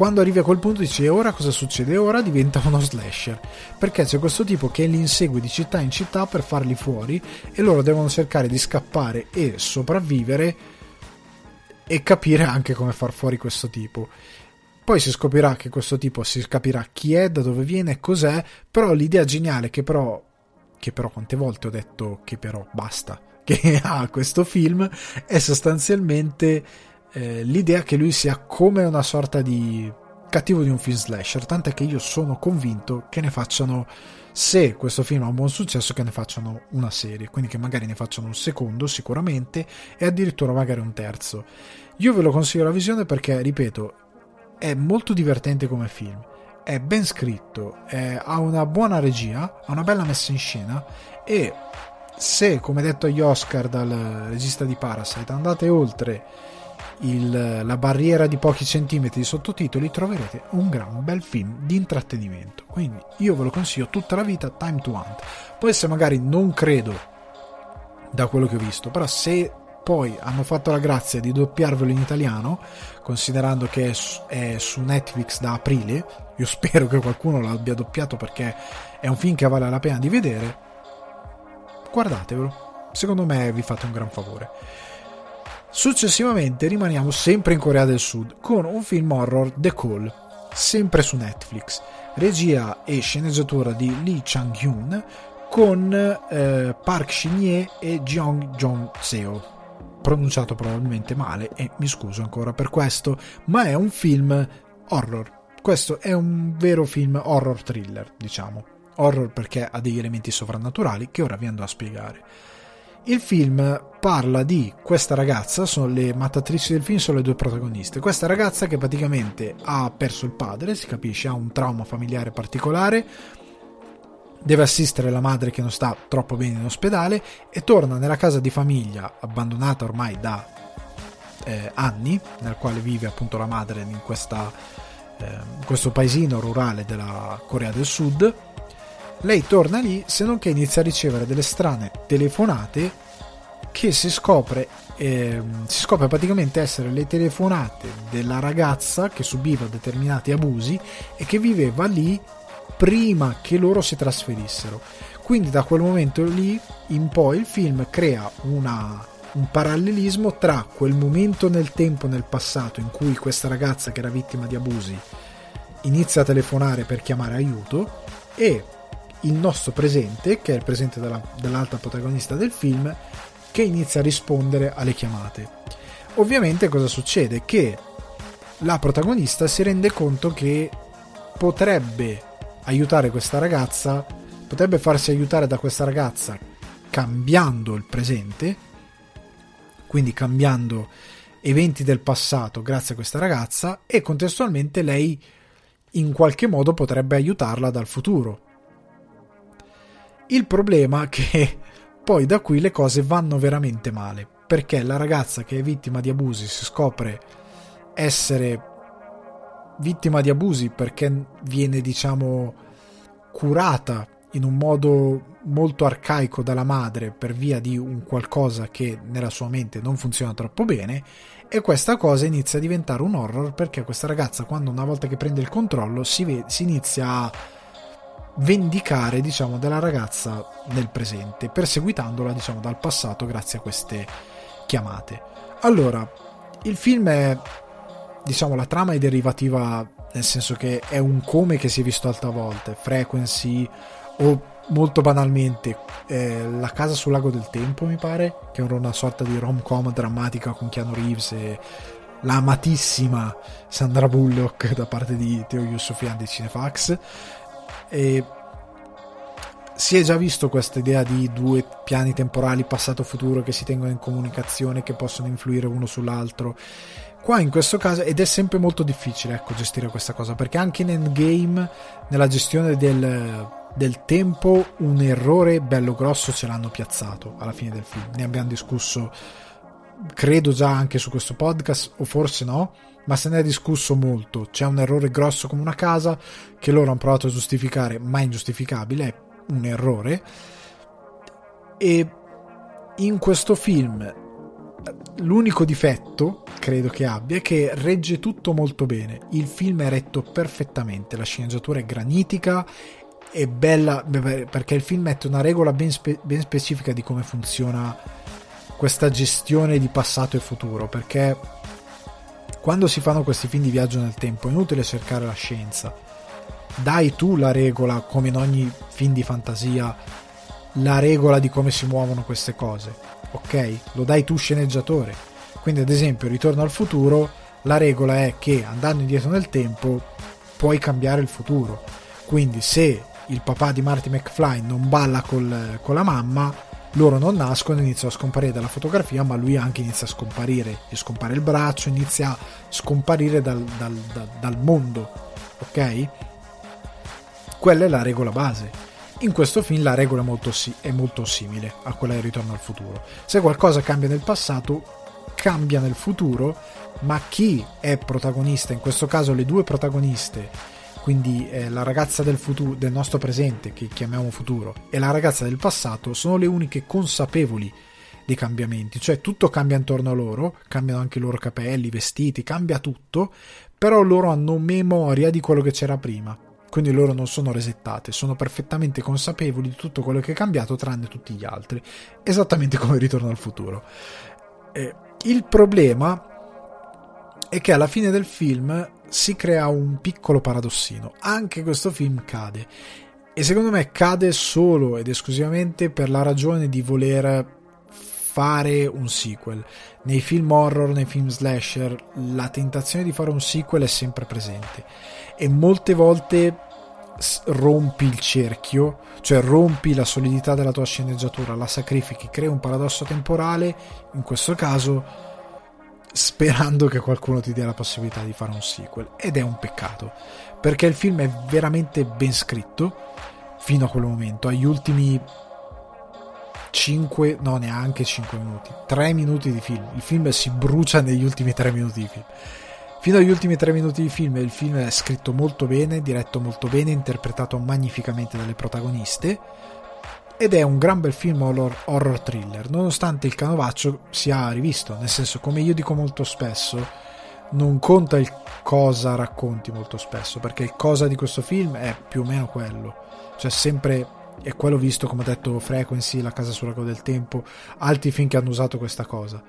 quando arrivi a quel punto dici ora cosa succede? Ora diventa uno slasher perché c'è questo tipo che li insegue di città in città per farli fuori e loro devono cercare di scappare e sopravvivere e capire anche come far fuori questo tipo. Poi si scoprirà che questo tipo si capirà chi è, da dove viene, cos'è, però l'idea geniale che però che però quante volte ho detto che però basta che ha questo film è sostanzialmente eh, l'idea che lui sia come una sorta di cattivo di un film slasher, tant'è che io sono convinto che ne facciano, se questo film ha un buon successo, che ne facciano una serie, quindi che magari ne facciano un secondo sicuramente e addirittura magari un terzo. Io ve lo consiglio la visione perché, ripeto, è molto divertente come film, è ben scritto, è, ha una buona regia, ha una bella messa in scena e se, come detto agli Oscar dal regista di Parasite, andate oltre il, la barriera di pochi centimetri di sottotitoli troverete un gran bel film di intrattenimento. Quindi io ve lo consiglio tutta la vita, Time to Hunt. Poi se magari non credo da quello che ho visto, però se poi hanno fatto la grazia di doppiarvelo in italiano, considerando che è su, Netflix da aprile, io spero che qualcuno l'abbia doppiato perché è un film che vale la pena di vedere, guardatevelo. Secondo me vi fate un gran favore. Successivamente rimaniamo sempre in Corea del Sud con un film horror The Call, sempre su Netflix, regia e sceneggiatura di Lee Chang-hyun con eh, Park Shin-ye e Jeong Jong-seo pronunciato probabilmente male e mi scuso ancora per questo, ma è un film horror. Questo è un vero film horror thriller, diciamo. Horror perché ha degli elementi sovrannaturali che ora vi andrò a spiegare. Il film parla di questa ragazza, sono le mattatrici del film, sono le due protagoniste. Questa ragazza che praticamente ha perso il padre, si capisce, ha un trauma familiare particolare, deve assistere la madre che non sta troppo bene in ospedale e torna nella casa di famiglia abbandonata ormai da eh, anni, nel quale vive appunto la madre in, questa, eh, questo paesino rurale della Corea del Sud lei torna lì se non che inizia a ricevere delle strane telefonate che si scopre, eh, si scopre praticamente essere le telefonate della ragazza che subiva determinati abusi e che viveva lì prima che loro si trasferissero. Quindi da quel momento lì in poi il film crea una, un parallelismo tra quel momento nel tempo, nel passato, in cui questa ragazza che era vittima di abusi inizia a telefonare per chiamare aiuto e il nostro presente, che è il presente della, dell'altra protagonista del film, che inizia a rispondere alle chiamate. Ovviamente cosa succede? Che la protagonista si rende conto che potrebbe aiutare questa ragazza, potrebbe farsi aiutare da questa ragazza cambiando il presente, quindi cambiando eventi del passato grazie a questa ragazza e contestualmente lei in qualche modo potrebbe aiutarla dal futuro il problema è che poi da qui le cose vanno veramente male, perché la ragazza che è vittima di abusi si scopre essere vittima di abusi perché viene, diciamo, curata in un modo molto arcaico dalla madre per via di un qualcosa che nella sua mente non funziona troppo bene e questa cosa inizia a diventare un horror perché questa ragazza quando una volta che prende il controllo si, vede, si inizia a vendicare diciamo della ragazza nel presente perseguitandola diciamo dal passato grazie a queste chiamate Allora, il film è, diciamo, la trama è derivativa, nel senso che è un come che si è visto altre volte, frequency o molto banalmente eh, La casa sul lago del tempo, mi pare, che era una sorta di rom-com drammatica con Keanu Reeves e la amatissima Sandra Bullock da parte di Teo Yusufian di Cinefax. E si è già visto questa idea di due piani temporali passato-futuro che si tengono in comunicazione, che possono influire uno sull'altro. Qua in questo caso, ed è sempre molto difficile ecco, gestire questa cosa, perché anche in Endgame, nella gestione del, del tempo, un errore bello grosso ce l'hanno piazzato alla fine del film. Ne abbiamo discusso, credo già anche su questo podcast, o forse no, ma se ne è discusso molto. C'è un errore grosso come una casa che loro hanno provato a giustificare, ma è ingiustificabile un errore e in questo film l'unico difetto credo che abbia è che regge tutto molto bene il film è retto perfettamente la sceneggiatura è granitica è bella perché il film mette una regola ben, spe- ben specifica di come funziona questa gestione di passato e futuro perché quando si fanno questi film di viaggio nel tempo è inutile cercare la scienza dai tu la regola, come in ogni film di fantasia, la regola di come si muovono queste cose, ok? Lo dai tu sceneggiatore. Quindi, ad esempio, Ritorno al futuro, la regola è che andando indietro nel tempo puoi cambiare il futuro. Quindi, se il papà di Marty McFly non balla col, con la mamma, loro non nascono, iniziano a scomparire dalla fotografia, ma lui anche inizia a scomparire. Gli scompare il braccio, inizia a scomparire dal, dal, dal, dal mondo, ok? Quella è la regola base. In questo film la regola è molto, è molto simile a quella di Ritorno al futuro. Se qualcosa cambia nel passato, cambia nel futuro, ma chi è protagonista, in questo caso le due protagoniste, quindi eh, la ragazza del, futuro, del nostro presente, che chiamiamo futuro, e la ragazza del passato, sono le uniche consapevoli dei cambiamenti, cioè tutto cambia intorno a loro, cambiano anche i loro capelli, i vestiti, cambia tutto, però loro hanno memoria di quello che c'era prima. Quindi loro non sono resettate, sono perfettamente consapevoli di tutto quello che è cambiato tranne tutti gli altri, esattamente come Ritorno al futuro. Eh, il problema è che alla fine del film si crea un piccolo paradossino, anche questo film cade. E secondo me cade solo ed esclusivamente per la ragione di voler fare un sequel. Nei film horror, nei film slasher, la tentazione di fare un sequel è sempre presente. E molte volte rompi il cerchio, cioè rompi la solidità della tua sceneggiatura, la sacrifichi, crei un paradosso temporale, in questo caso sperando che qualcuno ti dia la possibilità di fare un sequel ed è un peccato perché il film è veramente ben scritto fino a quel momento agli ultimi 5 no neanche 5 minuti 3 minuti di film. Il film si brucia negli ultimi 3 minuti di film. Fino agli ultimi tre minuti di film il film è scritto molto bene, diretto molto bene, interpretato magnificamente dalle protagoniste ed è un gran bel film horror, horror thriller, nonostante il canovaccio sia rivisto, nel senso come io dico molto spesso, non conta il cosa racconti molto spesso, perché il cosa di questo film è più o meno quello, cioè sempre è quello visto come ho detto Frequency, La casa sul lago del tempo, altri film che hanno usato questa cosa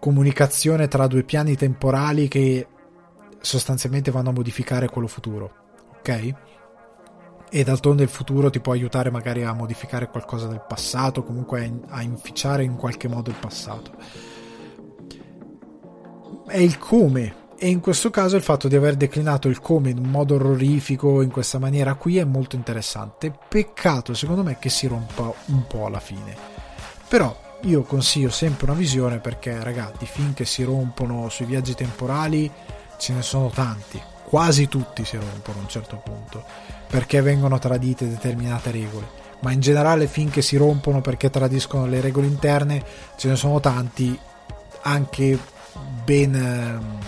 comunicazione tra due piani temporali che sostanzialmente vanno a modificare quello futuro, ok? E d'altronde il futuro ti può aiutare magari a modificare qualcosa del passato, comunque a inficiare in qualche modo il passato. È il come, e in questo caso il fatto di aver declinato il come in un modo orrorifico in questa maniera qui è molto interessante. Peccato secondo me che si rompa un po' alla fine. Però io consiglio sempre una visione perché ragazzi film che si rompono sui viaggi temporali ce ne sono tanti quasi tutti si rompono a un certo punto perché vengono tradite determinate regole. Ma in generale film che si rompono perché tradiscono le regole interne ce ne sono tanti anche ben ehm,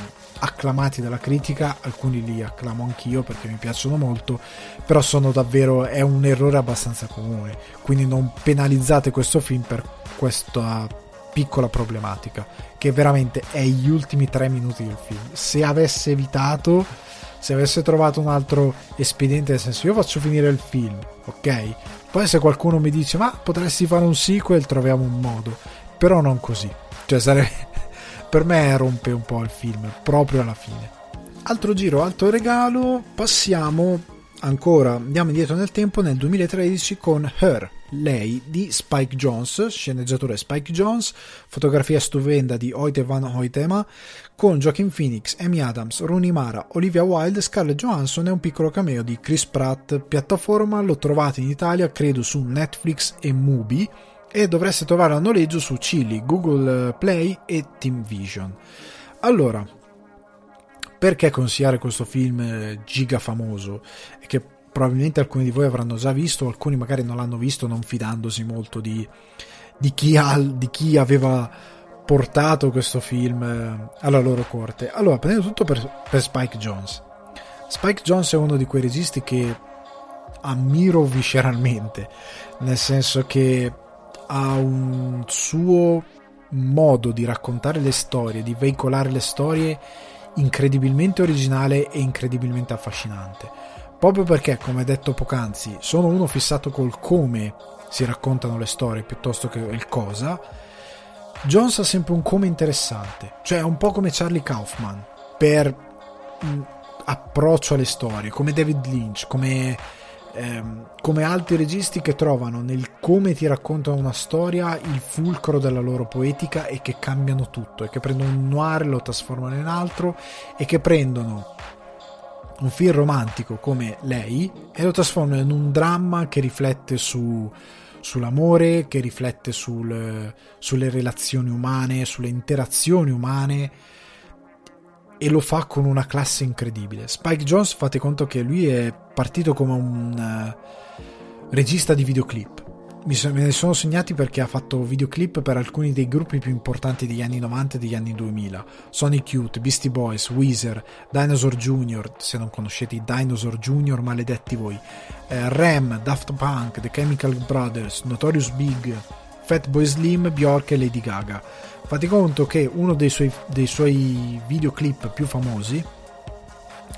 acclamati dalla critica. Alcuni li acclamo anch'io perché mi piacciono molto però sono davvero è un errore abbastanza comune. Quindi non penalizzate questo film per questa piccola problematica che veramente è gli ultimi tre minuti del film. Se avesse evitato se avesse trovato un altro espediente nel senso io faccio finire il film ok? Poi se qualcuno mi dice ma potresti fare un sequel? troviamo un modo però non così. Cioè sarebbe per me rompe un po' il film, proprio alla fine. Altro giro, altro regalo, passiamo ancora, andiamo indietro nel tempo, nel 2013 con Her, lei di Spike Jones, sceneggiatore Spike Jones, fotografia stupenda di Oite Van Hoytema, con Joaquin Phoenix, Amy Adams, Rooney Mara, Olivia Wilde, Scarlett Johansson e un piccolo cameo di Chris Pratt. Piattaforma lo trovate in Italia, credo su Netflix e Mubi e dovreste trovarlo a noleggio su Chili, Google Play e Team Vision. Allora, perché consigliare questo film eh, giga famoso e che probabilmente alcuni di voi avranno già visto, alcuni magari non l'hanno visto non fidandosi molto di, di, chi, ha, di chi aveva portato questo film eh, alla loro corte. Allora, prendendo tutto per, per Spike Jones. Spike Jones è uno di quei registi che ammiro visceralmente, nel senso che ha un suo modo di raccontare le storie, di veicolare le storie incredibilmente originale e incredibilmente affascinante. Proprio perché, come detto poc'anzi, sono uno fissato col come si raccontano le storie piuttosto che il cosa, Jones ha sempre un come interessante, cioè un po' come Charlie Kaufman per mh, approccio alle storie, come David Lynch, come ehm, come altri registi che trovano nel come ti raccontano una storia il fulcro della loro poetica e che cambiano tutto e che prendono un noir e lo trasformano in altro e che prendono un film romantico come lei e lo trasformano in un dramma che riflette su, sull'amore, che riflette sul, sulle relazioni umane, sulle interazioni umane e lo fa con una classe incredibile. Spike Jones, fate conto che lui è partito come un uh, regista di videoclip. So, me ne sono segnati perché ha fatto videoclip per alcuni dei gruppi più importanti degli anni 90 e degli anni 2000. Sonic Youth, Beastie Boys, Weezer, Dinosaur Jr., se non conoscete i Dinosaur Jr., maledetti voi, eh, Ram, Daft Punk, The Chemical Brothers, Notorious Big, Fatboy Slim, Bjork e Lady Gaga Fate conto che uno dei suoi, dei suoi videoclip più famosi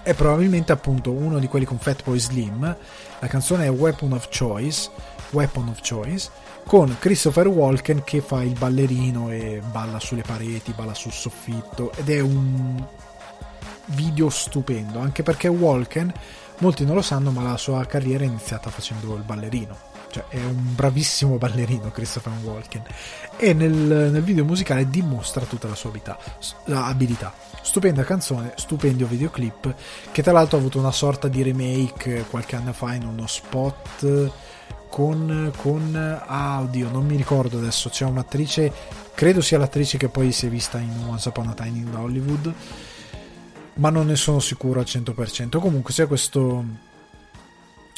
è probabilmente appunto uno di quelli con Fatboy Slim. La canzone è Weapon of Choice, Weapon of Choice, con Christopher Walken che fa il ballerino e balla sulle pareti, balla sul soffitto ed è un video stupendo, anche perché Walken, molti non lo sanno, ma la sua carriera è iniziata facendo il ballerino cioè è un bravissimo ballerino Christopher Walken e nel, nel video musicale dimostra tutta la sua abilità, abilità. Stupenda canzone, stupendio videoclip che tra l'altro ha avuto una sorta di remake qualche anno fa in uno spot con, con ah oddio non mi ricordo adesso c'è un'attrice credo sia l'attrice che poi si è vista in Once Upon a Time in Hollywood ma non ne sono sicuro al 100% comunque c'è questo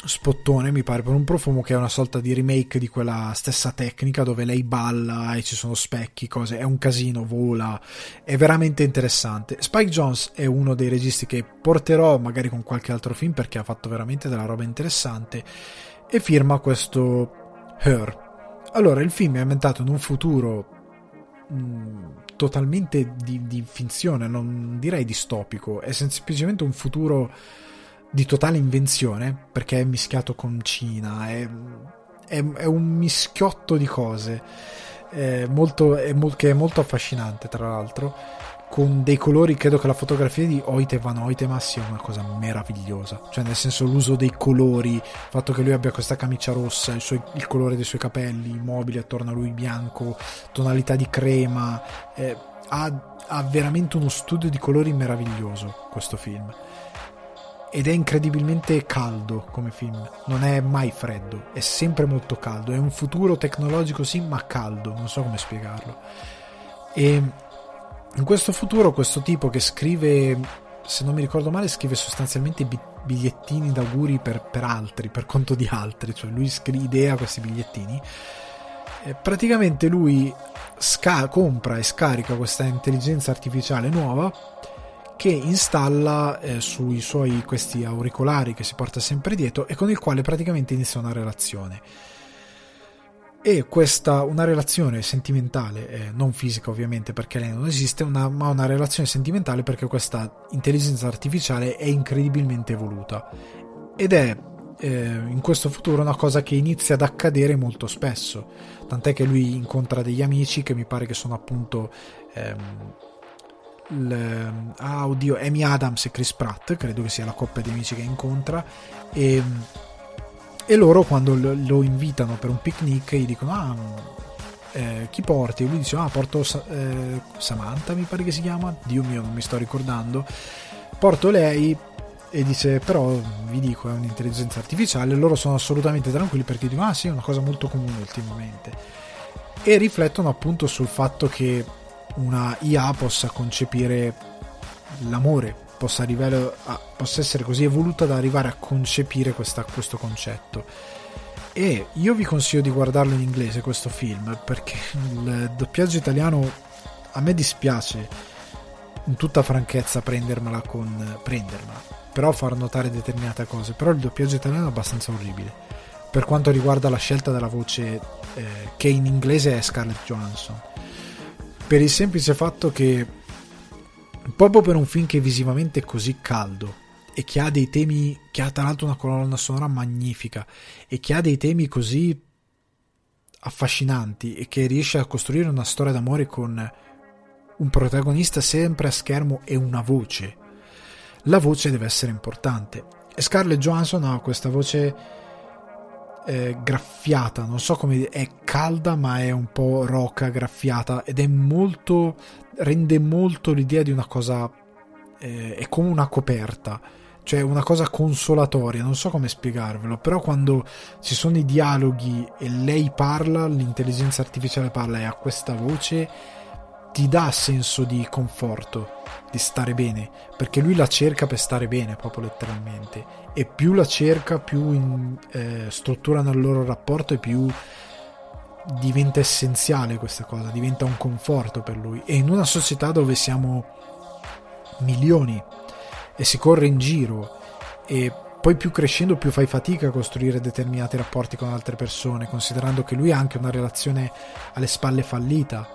spottone mi pare per un profumo che è una sorta di remake di quella stessa tecnica dove lei balla e ci sono specchi cose. È un casino vola. È veramente interessante. Spike Jones è uno dei registi che porterò magari con qualche altro film perché ha fatto veramente della roba interessante e firma questo Her. Allora il film è ambientato in un futuro mh, mm, totalmente di, di finzione non direi distopico è semplicemente un futuro di totale invenzione, perché è mischiato con Cina, è, è, è un mischiotto di cose, è molto, che è molto affascinante tra l'altro, con dei colori, credo che la fotografia di Oite Van Oitema sia una cosa meravigliosa, cioè nel senso l'uso dei colori, il fatto che lui abbia questa camicia rossa, il, suo, il colore dei suoi capelli, i mobili attorno a lui bianco, tonalità di crema, eh, ha, ha veramente uno studio di colori meraviglioso questo film ed è incredibilmente caldo come film, non è mai freddo, è sempre molto caldo, è un futuro tecnologico sì, ma caldo, non so come spiegarlo. E in questo futuro questo tipo che scrive, se non mi ricordo male, scrive sostanzialmente bigliettini d'auguri per, per altri, per conto di altri, cioè lui scrive, idea questi bigliettini. Praticamente lui sca- compra e scarica questa intelligenza artificiale nuova che installa eh, sui suoi questi auricolari che si porta sempre dietro e con il quale praticamente inizia una relazione. E questa una relazione sentimentale, eh, non fisica ovviamente perché lei non esiste, una, ma una relazione sentimentale perché questa intelligenza artificiale è incredibilmente evoluta. Ed è eh, in questo futuro una cosa che inizia ad accadere molto spesso. Tant'è che lui incontra degli amici che mi pare che sono appunto ehm, ah oddio Amy Adams e Chris Pratt credo che sia la coppia di amici che incontra e, e loro quando lo, invitano per un picnic gli dicono ah eh, chi porti? E lui dice ah porto eh, Samantha mi pare che si chiama. Dio mio non mi sto ricordando. Porto lei e dice però vi dico è un'intelligenza artificiale loro sono assolutamente tranquilli perché dicono ah sì è una cosa molto comune ultimamente. E riflettono appunto sul fatto che una IA possa concepire l'amore possa, a, possa essere così evoluta da arrivare a concepire questa, questo concetto e io vi consiglio di guardarlo in inglese questo film perché il doppiaggio italiano a me dispiace in tutta franchezza prendermela con prendermela però far notare determinate cose. Però il doppiaggio italiano è abbastanza orribile. Per quanto riguarda la scelta della voce eh, che in inglese è Scarlett Johansson. Per il semplice fatto che proprio per un film che è visivamente così caldo e che ha dei temi, che ha tra l'altro una colonna sonora magnifica e che ha dei temi così affascinanti e che riesce a costruire una storia d'amore con un protagonista sempre a schermo e una voce la voce deve essere importante. E Scarlett Johansson ha questa voce eh, graffiata, non so come è calda ma è un po' roca, graffiata ed è molto rende molto l'idea di una cosa eh, è come una coperta cioè una cosa consolatoria, non so come spiegarvelo, però quando ci sono i dialoghi e lei parla, l'intelligenza artificiale parla e ha questa voce, ti dà senso di conforto, di stare bene, perché lui la cerca per stare bene, proprio letteralmente, e più la cerca, più in, eh, strutturano il loro rapporto e più diventa essenziale questa cosa, diventa un conforto per lui. E in una società dove siamo milioni e si corre in giro e poi più crescendo più fai fatica a costruire determinati rapporti con altre persone, considerando che lui ha anche una relazione alle spalle fallita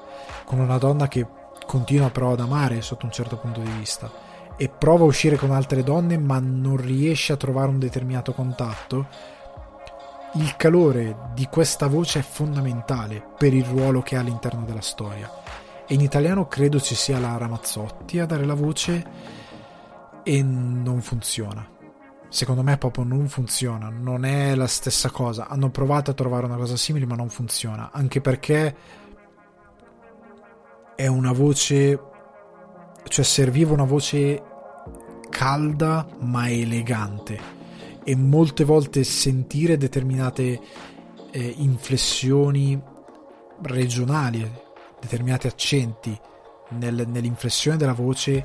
con una donna che continua però ad amare sotto un certo punto di vista e prova a uscire con altre donne ma non riesce a trovare un determinato contatto, il calore di questa voce è fondamentale per il ruolo che ha all'interno della storia. E in italiano credo ci sia la Ramazzotti a dare la voce e non funziona. Secondo me proprio non funziona, non è la stessa cosa. Hanno provato a trovare una cosa simile ma non funziona, anche perché è una voce, cioè serviva una voce calda ma elegante e molte volte sentire determinate eh, inflessioni regionali, determinati accenti nel, nell'inflessione della voce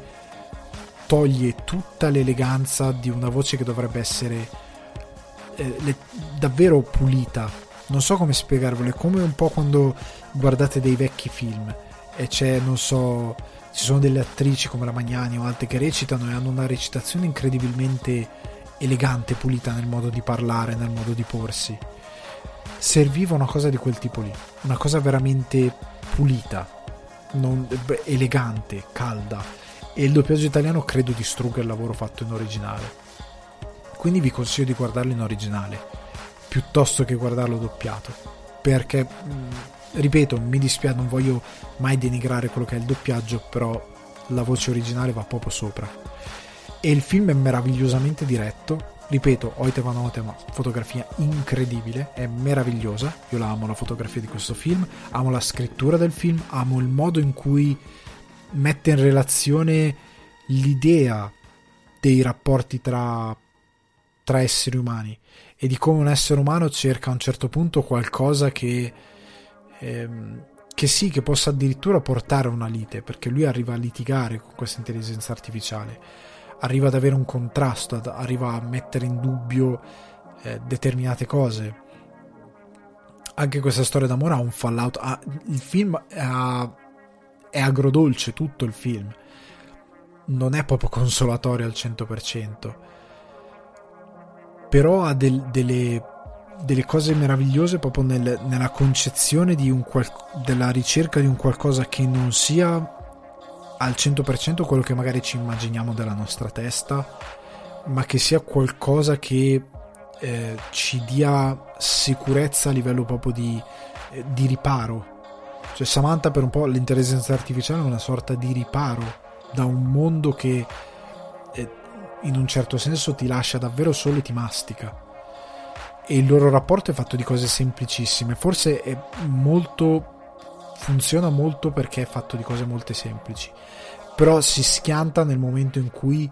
toglie tutta l'eleganza di una voce che dovrebbe essere eh, le, davvero pulita. Non so come spiegarvelo, è come un po' quando guardate dei vecchi film e c'è, non so, ci sono delle attrici come la Magnani o altre che recitano e hanno una recitazione incredibilmente elegante, pulita nel modo di parlare, nel modo di porsi. Serviva una cosa di quel tipo lì, una cosa veramente pulita, non, elegante, calda. E il doppiaggio italiano credo distrugga il lavoro fatto in originale. Quindi vi consiglio di guardarlo in originale, piuttosto che guardarlo doppiato, perché ripeto, mi dispiace, non voglio mai denigrare quello che è il doppiaggio, però la voce originale va proprio sopra. E il film è meravigliosamente diretto. Ripeto, Oite van Oite, ma fotografia incredibile, è meravigliosa. Io la amo la fotografia di questo film, amo la scrittura del film, amo il modo in cui mette in relazione l'idea dei rapporti tra, tra esseri umani e di come un essere umano cerca a un certo punto qualcosa che ehm, che sì, che possa addirittura portare a una lite, perché lui arriva a litigare con questa intelligenza artificiale, arriva ad avere un contrasto, ad, arriva a mettere in dubbio eh, determinate cose. Anche questa storia d'amore ha un fallout. Ha, il film ha, è agrodolce tutto il film. Non è proprio consolatorio al 100%. Però ha del, delle delle cose meravigliose proprio nel, nella concezione qual, della ricerca di un qualcosa che non sia al 100% quello che magari ci immaginiamo della nostra testa, ma che sia qualcosa che eh, ci dia sicurezza a livello proprio di, eh, di riparo. Cioè Samantha per un po' l'intelligenza artificiale è una sorta di riparo da un mondo che eh, in un certo senso ti lascia davvero solo e ti mastica. E il loro rapporto è fatto di cose semplicissime. Forse è molto. funziona molto perché è fatto di cose molto semplici. Però si schianta nel momento in cui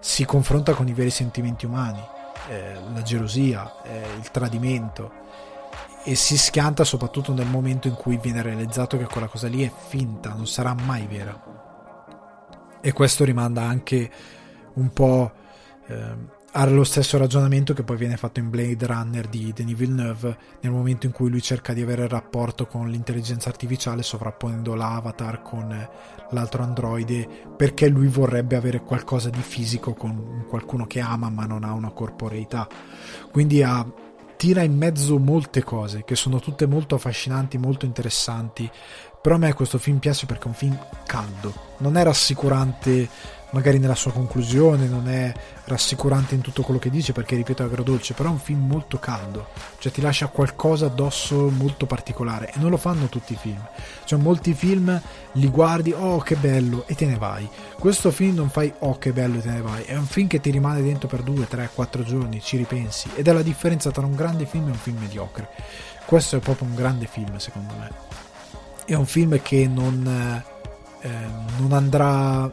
si confronta con i veri sentimenti umani, eh, la gelosia, eh, il tradimento e si schianta soprattutto nel momento in cui viene realizzato che quella cosa lì è finta, non sarà mai vera. E questo rimanda anche un po' eh, allo stesso ragionamento che poi viene fatto in Blade Runner di Denis Villeneuve nel momento in cui lui cerca di avere il rapporto con l'intelligenza artificiale sovrapponendo l'avatar con l'altro androide perché lui vorrebbe avere qualcosa di fisico con qualcuno che ama ma non ha una corporeità. Quindi ha, tira in mezzo molte cose che sono tutte molto affascinanti molto interessanti però a me questo film piace perché è un film caldo. Non è rassicurante magari nella sua conclusione, non è rassicurante in tutto quello che dice perché ripeto è agrodolce, però è un film molto caldo, cioè ti lascia qualcosa addosso molto particolare e non lo fanno tutti i film. Cioè molti film li guardi, oh che bello e te ne vai. Questo film non fai oh che bello e te ne vai, è un film che ti rimane dentro per 2, 3, 4 giorni, ci ripensi ed è la differenza tra un grande film e un film mediocre. Questo è proprio un grande film secondo me. È un film che non, eh, non andrà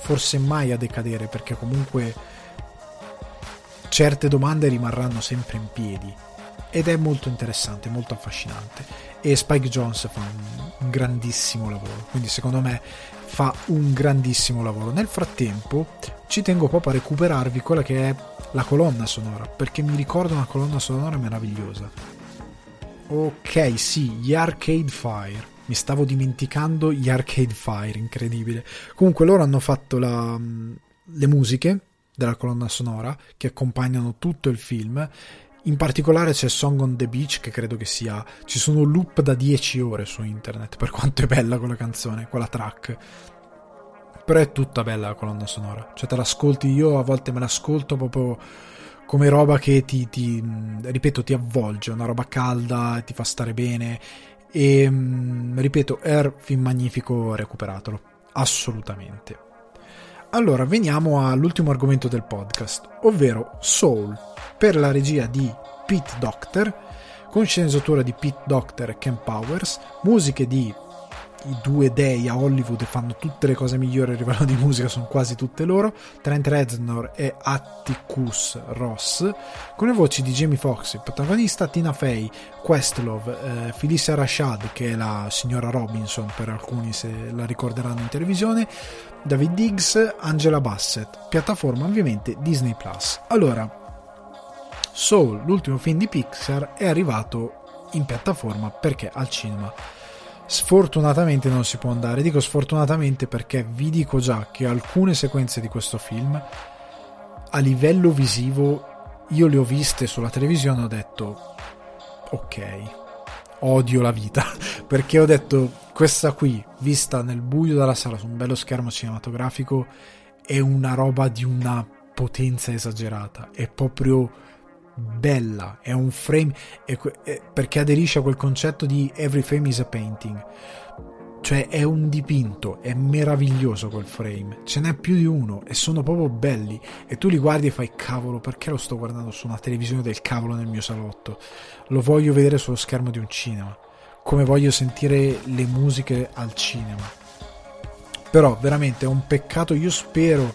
forse mai a decadere perché comunque certe domande rimarranno sempre in piedi ed è molto interessante, molto affascinante e Spike Jones fa un, grandissimo lavoro, quindi secondo me fa un grandissimo lavoro. Nel frattempo ci tengo proprio a recuperarvi quella che è la colonna sonora, perché mi ricordo una colonna sonora meravigliosa. Ok, sì, gli Arcade Fire mi stavo dimenticando gli Arcade Fire, incredibile. Comunque loro hanno fatto la, mm, le musiche della colonna sonora che accompagnano tutto il film. In particolare c'è Song on the Beach che credo che sia... Ci sono loop da 10 ore su internet per quanto è bella quella canzone, quella track. Però è tutta bella la colonna sonora. Cioè te l'ascolti io, a volte me l'ascolto proprio come roba che ti, ti ripeto, ti avvolge, una roba calda, ti fa stare bene e mm, ripeto, è film magnifico, recuperatelo. Assolutamente. Allora, veniamo all'ultimo argomento del podcast, ovvero Soul, per la regia di Pete Doctor, con sceneggiatura di Pete Doctor e Ken Powers, musiche di i due dei a Hollywood fanno tutte le cose migliori a livello di musica, sono quasi tutte loro, Trent Reznor e Atticus Ross, con le voci di Jamie Foxx, il protagonista, Tina Fey, Questlove, eh, Felicia Rashad, che è la signora Robinson per alcuni se la ricorderanno in televisione, David Diggs, Angela Bassett, piattaforma ovviamente Disney Plus. Allora, Soul, l'ultimo film di Pixar, è arrivato in piattaforma perché al cinema Sfortunatamente non si può andare, dico sfortunatamente perché vi dico già che alcune sequenze di questo film a livello visivo io le ho viste sulla televisione e ho detto ok, odio la vita. Perché ho detto questa qui vista nel buio della sala su un bello schermo cinematografico è una roba di una potenza esagerata, è proprio bella, è un frame è, è, perché aderisce a quel concetto di every frame is a painting. Cioè è un dipinto, è meraviglioso quel frame, ce n'è più di uno e sono proprio belli. E tu li guardi e fai cavolo perché lo sto guardando su una televisione del cavolo nel mio salotto, lo voglio vedere sullo schermo di un cinema, come voglio sentire le musiche al cinema. Però veramente è un peccato, io spero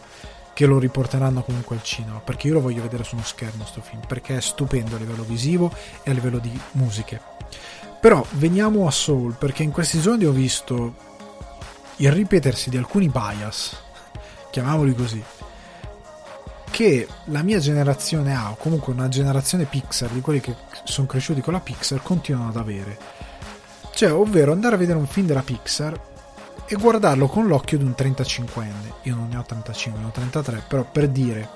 che lo riporteranno comunque al cinema, perché io lo voglio vedere su uno schermo sto film, perché è stupendo a livello visivo e a livello di musiche. Però veniamo a Soul, perché in questi giorni ho visto il ripetersi di alcuni bias, chiamiamoli così, che la mia generazione ha, o comunque una generazione Pixar, di quelli che sono cresciuti con la Pixar, continuano ad avere. Cioè, ovvero andare a vedere un film della Pixar e guardarlo con l'occhio di un 35enne. Io non ne ho 35, ne ho 33, però per dire,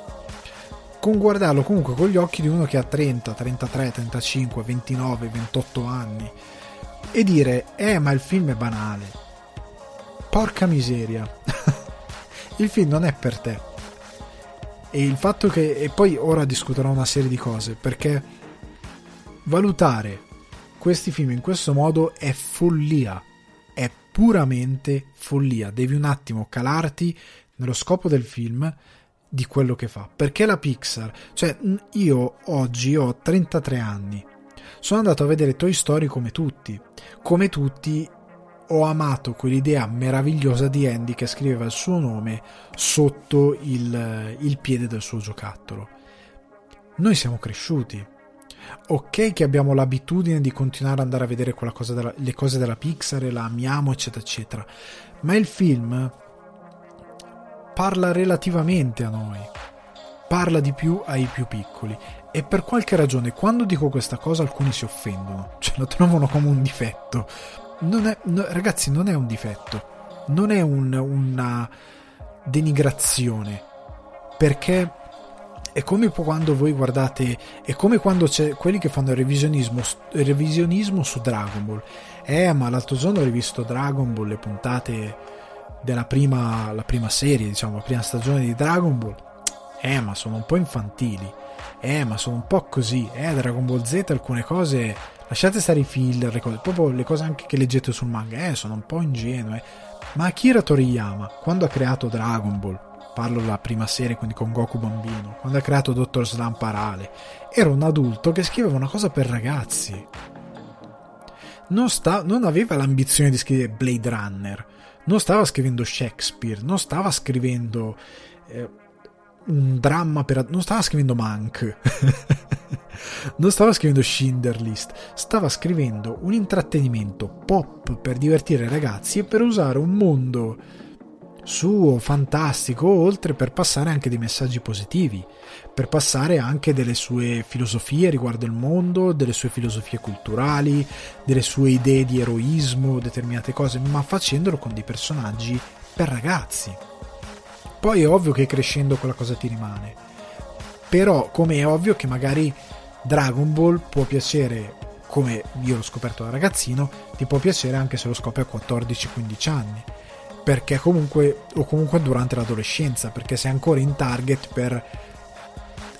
con guardarlo comunque con gli occhi di uno che ha 30, 33, 35, 29, 28 anni e dire, eh ma il film è banale. Porca miseria. il film non è per te. E il fatto che... E poi ora discuterò una serie di cose, perché valutare questi film in questo modo è follia puramente follia. Devi un attimo calarti nello scopo del film di quello che fa. Perché la Pixar, cioè io oggi ho 33 anni, sono andato a vedere Toy Story come tutti. Come tutti ho amato quell'idea meravigliosa di Andy che scriveva il suo nome sotto il, il piede del suo giocattolo. Noi siamo cresciuti. Ok che abbiamo l'abitudine di continuare ad andare a vedere della, le cose della Pixar e la amiamo, eccetera, eccetera. Ma il film parla relativamente a noi, parla di più ai più piccoli e per qualche ragione quando dico questa cosa alcuni si offendono, cioè lo trovano come un difetto. Non è, no, ragazzi, non è un difetto, non è un, una denigrazione, perché è come quando voi guardate, è come quando c'è quelli che fanno il revisionismo, il revisionismo su Dragon Ball. Eh, ma l'altro giorno ho rivisto Dragon Ball, le puntate della prima, prima serie, diciamo, la prima stagione di Dragon Ball, eh, ma sono un po' infantili, eh, ma sono un po' così, eh, Dragon Ball Z alcune cose, lasciate stare i filler, le cose, proprio le cose anche che leggete sul manga, eh, sono un po' ingenue, ma Akira Toriyama, quando ha creato Dragon Ball, parlo della prima serie, quindi con Goku bambino, quando ha creato Dottor Slam Parale, era un adulto che scriveva una cosa per ragazzi. Non, sta, non aveva l'ambizione di scrivere Blade Runner, non stava scrivendo Shakespeare, non stava scrivendo eh, un dramma per... non stava scrivendo Mank, non stava scrivendo Schindler List, stava scrivendo un intrattenimento pop per divertire i ragazzi e per usare un mondo suo, fantastico, oltre per passare anche dei messaggi positivi, per passare anche delle sue filosofie riguardo il mondo, delle sue filosofie culturali, delle sue idee di eroismo, determinate cose, ma facendolo con dei personaggi per ragazzi. Poi è ovvio che crescendo quella cosa ti rimane. Però, come è ovvio che magari Dragon Ball può piacere, come io l'ho scoperto da ragazzino, ti può piacere anche se lo scopri a 14-15 anni perché comunque o comunque durante l'adolescenza perché sei ancora in target per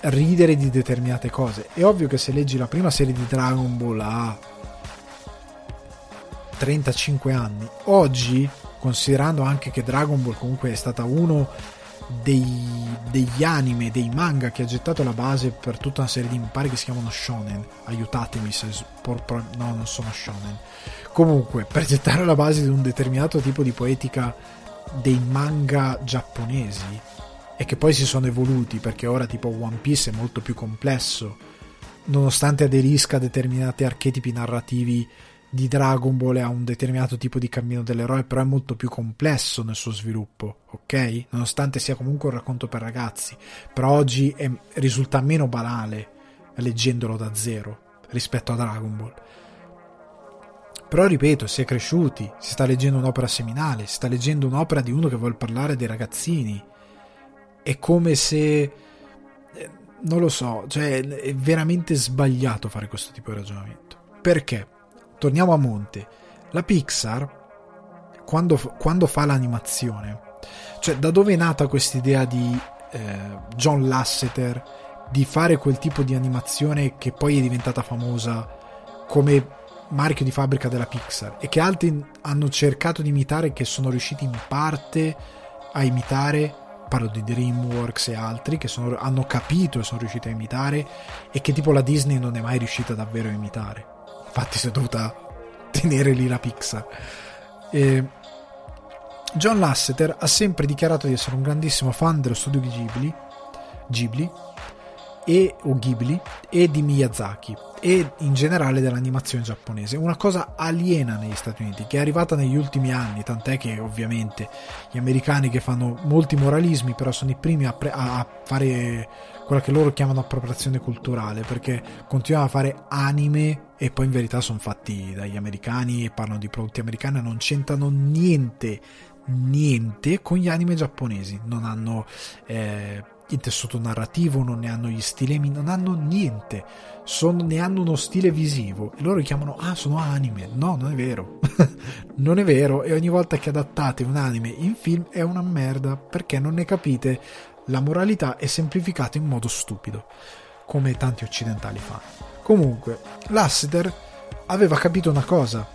ridere di determinate cose. È ovvio che se leggi la prima serie di Dragon Ball a 35 anni oggi considerando anche che Dragon Ball comunque è stata uno dei, degli anime, dei manga che ha gettato la base per tutta una serie di impari che si chiamano shonen. Aiutatemi se por, por, no non sono shonen Comunque, per gettare la base di un determinato tipo di poetica dei manga giapponesi e che poi si sono evoluti perché ora tipo One Piece è molto più complesso, nonostante aderisca a determinati archetipi narrativi di Dragon Ball e a un determinato tipo di cammino dell'eroe, però è molto più complesso nel suo sviluppo, ok? Nonostante sia comunque un racconto per ragazzi, però oggi è, risulta meno banale leggendolo da zero rispetto a Dragon Ball. Però ripeto, si è cresciuti, si sta leggendo un'opera seminale, si sta leggendo un'opera di uno che vuole parlare dei ragazzini. È come se... Eh, non lo so, cioè è veramente sbagliato fare questo tipo di ragionamento. Perché? Torniamo a monte. La Pixar, quando, quando fa l'animazione, cioè da dove è nata questa idea di eh, John Lasseter di fare quel tipo di animazione che poi è diventata famosa come marchio di fabbrica della Pixar e che altri hanno cercato di imitare che sono riusciti in parte a imitare parlo di DreamWorks e altri che sono, hanno capito e sono riusciti a imitare e che tipo la Disney non è mai riuscita davvero a imitare. Infatti si è dovuta tenere lì la Pixar. E John Lasseter ha sempre dichiarato di essere un grandissimo fan dello studio di Ghibli Ghibli e o Ghibli e di Miyazaki e in generale dell'animazione giapponese, una cosa aliena negli Stati Uniti che è arrivata negli ultimi anni, tant'è che ovviamente gli americani che fanno molti moralismi però sono i primi a, pre- a fare quella che loro chiamano appropriazione culturale perché continuano a fare anime e poi in verità sono fatti dagli americani e parlano di prodotti americani e non c'entrano niente niente con gli anime giapponesi. Non hanno eh, il tessuto narrativo, non ne hanno gli stilemi, non hanno niente, sono, ne hanno uno stile visivo e loro chiamano, ah, sono anime. No, non è vero. non è vero e ogni volta che adattate un anime in film è una merda perché non ne capite la moralità è semplificata in modo stupido, come tanti occidentali fanno. Comunque, Lasseter aveva capito una cosa,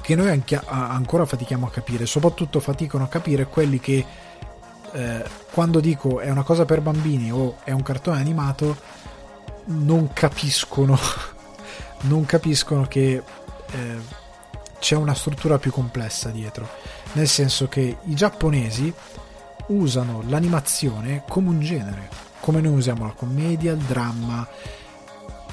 che noi anche, ancora fatichiamo a capire, soprattutto faticano a capire quelli che eh, quando dico è una cosa per bambini o è un cartone animato non capiscono non capiscono che eh, c'è una struttura più complessa dietro nel senso che i giapponesi usano l'animazione come un genere come noi usiamo la commedia, il dramma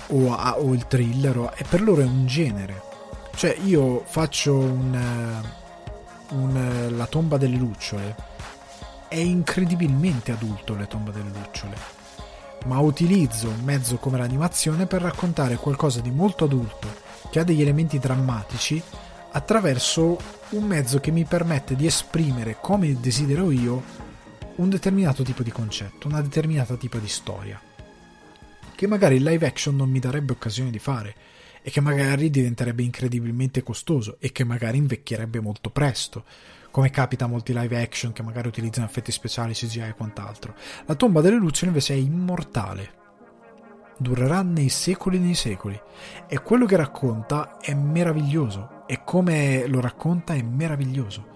o, o il thriller o, e per loro è un genere cioè io faccio un, eh, un, eh, la tomba delle lucciole. È incredibilmente adulto le tombe delle lucciole. Ma utilizzo un mezzo come l'animazione per raccontare qualcosa di molto adulto, che ha degli elementi drammatici, attraverso un mezzo che mi permette di esprimere come desidero io un determinato tipo di concetto, una determinata tipo di storia. Che magari il live action non mi darebbe occasione di fare e che magari diventerebbe incredibilmente costoso e che magari invecchierebbe molto presto come capita a molti live action che magari utilizzano effetti speciali, CGI e quant'altro. La tomba delle lucciole invece è immortale. Durerà nei secoli e nei secoli. E quello che racconta è meraviglioso. E come lo racconta è meraviglioso.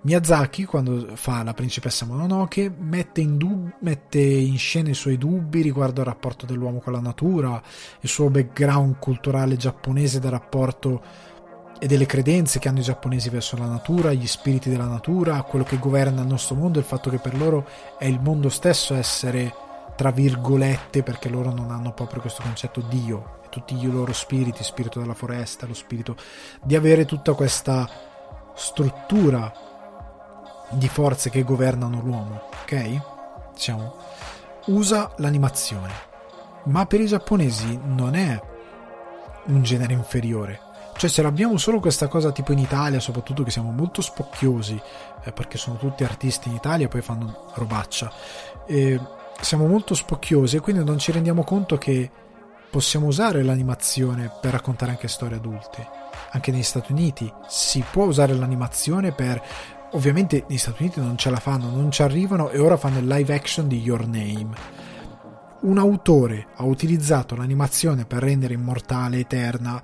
Miyazaki, quando fa La principessa Mononoke, mette in, dub- mette in, scena i suoi dubbi riguardo al rapporto dell'uomo con la natura, il suo background culturale giapponese del rapporto e delle credenze che hanno i giapponesi verso la natura, gli spiriti della natura, quello che governa il nostro mondo, il fatto che per loro è il mondo stesso essere tra virgolette perché loro non hanno proprio questo concetto Dio e tutti i loro spiriti, spirito della foresta, lo spirito di avere tutta questa struttura di forze che governano l'uomo, ok? Diciamo, usa l'animazione, ma per i giapponesi non è un genere inferiore. Cioè, se abbiamo solo questa cosa tipo in Italia, soprattutto che siamo molto spocchiosi, eh, perché sono tutti artisti in Italia e poi fanno robaccia, eh, siamo molto spocchiosi e quindi non ci rendiamo conto che possiamo usare l'animazione per raccontare anche storie adulte. Anche negli Stati Uniti si può usare l'animazione per ovviamente negli Stati Uniti non ce la fanno, non ci arrivano e ora fanno il live action di Your Name. Un autore ha utilizzato l'animazione per rendere immortale, eterna,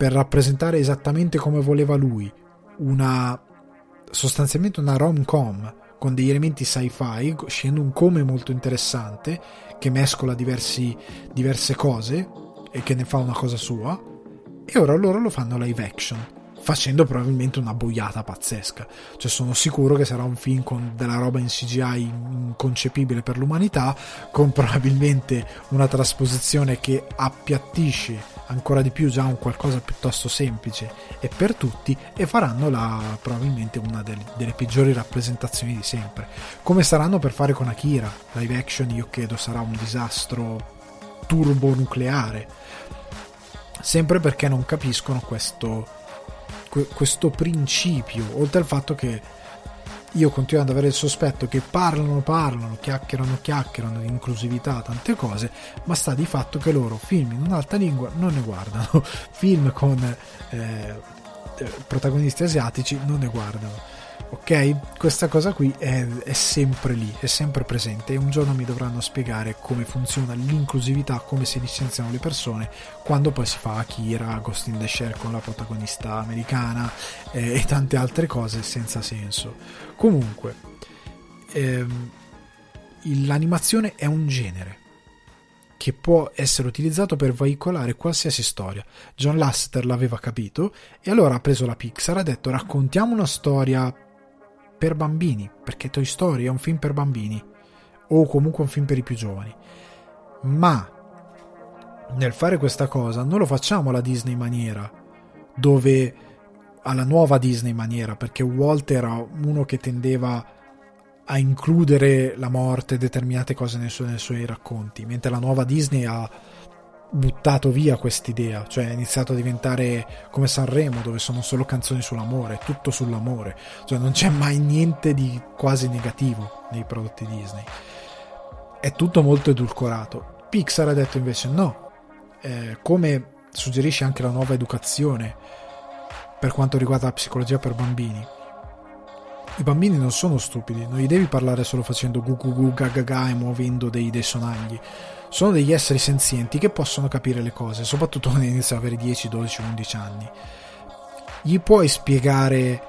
per rappresentare esattamente come voleva lui, una sostanzialmente una rom-com con degli elementi sci-fi, scegliendo un come molto interessante che mescola diversi, diverse cose e che ne fa una cosa sua. E ora loro lo fanno live action facendo probabilmente una boiata pazzesca. Cioè, sono sicuro che sarà un film con della roba in CGI inconcepibile per l'umanità, con probabilmente una trasposizione che appiattisce ancora di più già un qualcosa piuttosto semplice e per tutti e faranno la, probabilmente una delle, delle peggiori rappresentazioni di sempre. Come saranno per fare con Akira, live action io credo sarà un disastro turbonucleare. Sempre perché non capiscono questo questo principio, oltre al fatto che io continuo ad avere il sospetto che parlano, parlano, chiacchierano, chiacchierano di inclusività, tante cose, ma sta di fatto che loro film in un'altra lingua non ne guardano, film con eh, eh protagonisti asiatici non ne guardano ok? Questa cosa qui è, è, sempre lì, è sempre presente e un giorno mi dovranno spiegare come funziona l'inclusività, come si licenziano le persone quando poi si fa Akira, Ghost in the Shell con la protagonista americana eh, e tante altre cose senza senso. Comunque, ehm, l'animazione è un genere che può essere utilizzato per veicolare qualsiasi storia. John Lasseter l'aveva capito e allora ha preso la Pixar e ha detto raccontiamo una storia per bambini, perché Toy Story è un film per bambini, o comunque un film per i più giovani. Ma nel fare questa cosa non lo facciamo alla Disney maniera, dove alla nuova Disney maniera, perché Walt era uno che tendeva a includere la morte e determinate cose nei suoi, nei suoi racconti, mentre la nuova Disney ha buttato via quest'idea, cioè è iniziato a diventare come Sanremo dove sono solo canzoni sull'amore, tutto sull'amore, cioè non c'è mai niente di quasi negativo nei prodotti Disney. È tutto molto edulcorato. Pixar ha detto invece no, eh, come suggerisce anche la nuova educazione per quanto riguarda la psicologia per bambini. I bambini non sono stupidi, non gli devi parlare solo facendo gu gu gu ga ga ga e muovendo dei, dei sonagli sono degli esseri senzienti che possono capire le cose, soprattutto quando iniziano ad avere 10, 12, 11 anni. gli puoi spiegare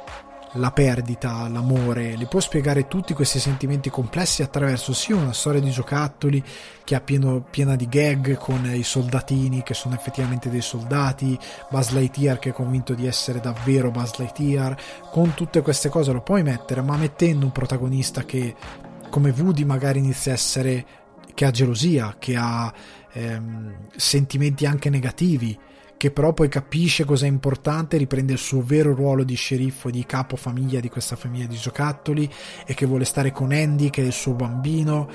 la perdita, l'amore, li puoi spiegare tutti questi sentimenti complessi attraverso sì una storia di giocattoli che è pieno, piena di gag con i soldatini che sono effettivamente dei soldati, Buzz Lightyear che è convinto di essere davvero Buzz Lightyear, con tutte queste cose lo puoi mettere, ma mettendo un protagonista che come Woody magari inizia a essere che ha gelosia, che ha ehm, sentimenti anche negativi, che però poi capisce cosa è importante, riprende il suo vero ruolo di sceriffo e di capo famiglia di questa famiglia di giocattoli e che vuole stare con Andy che è il suo bambino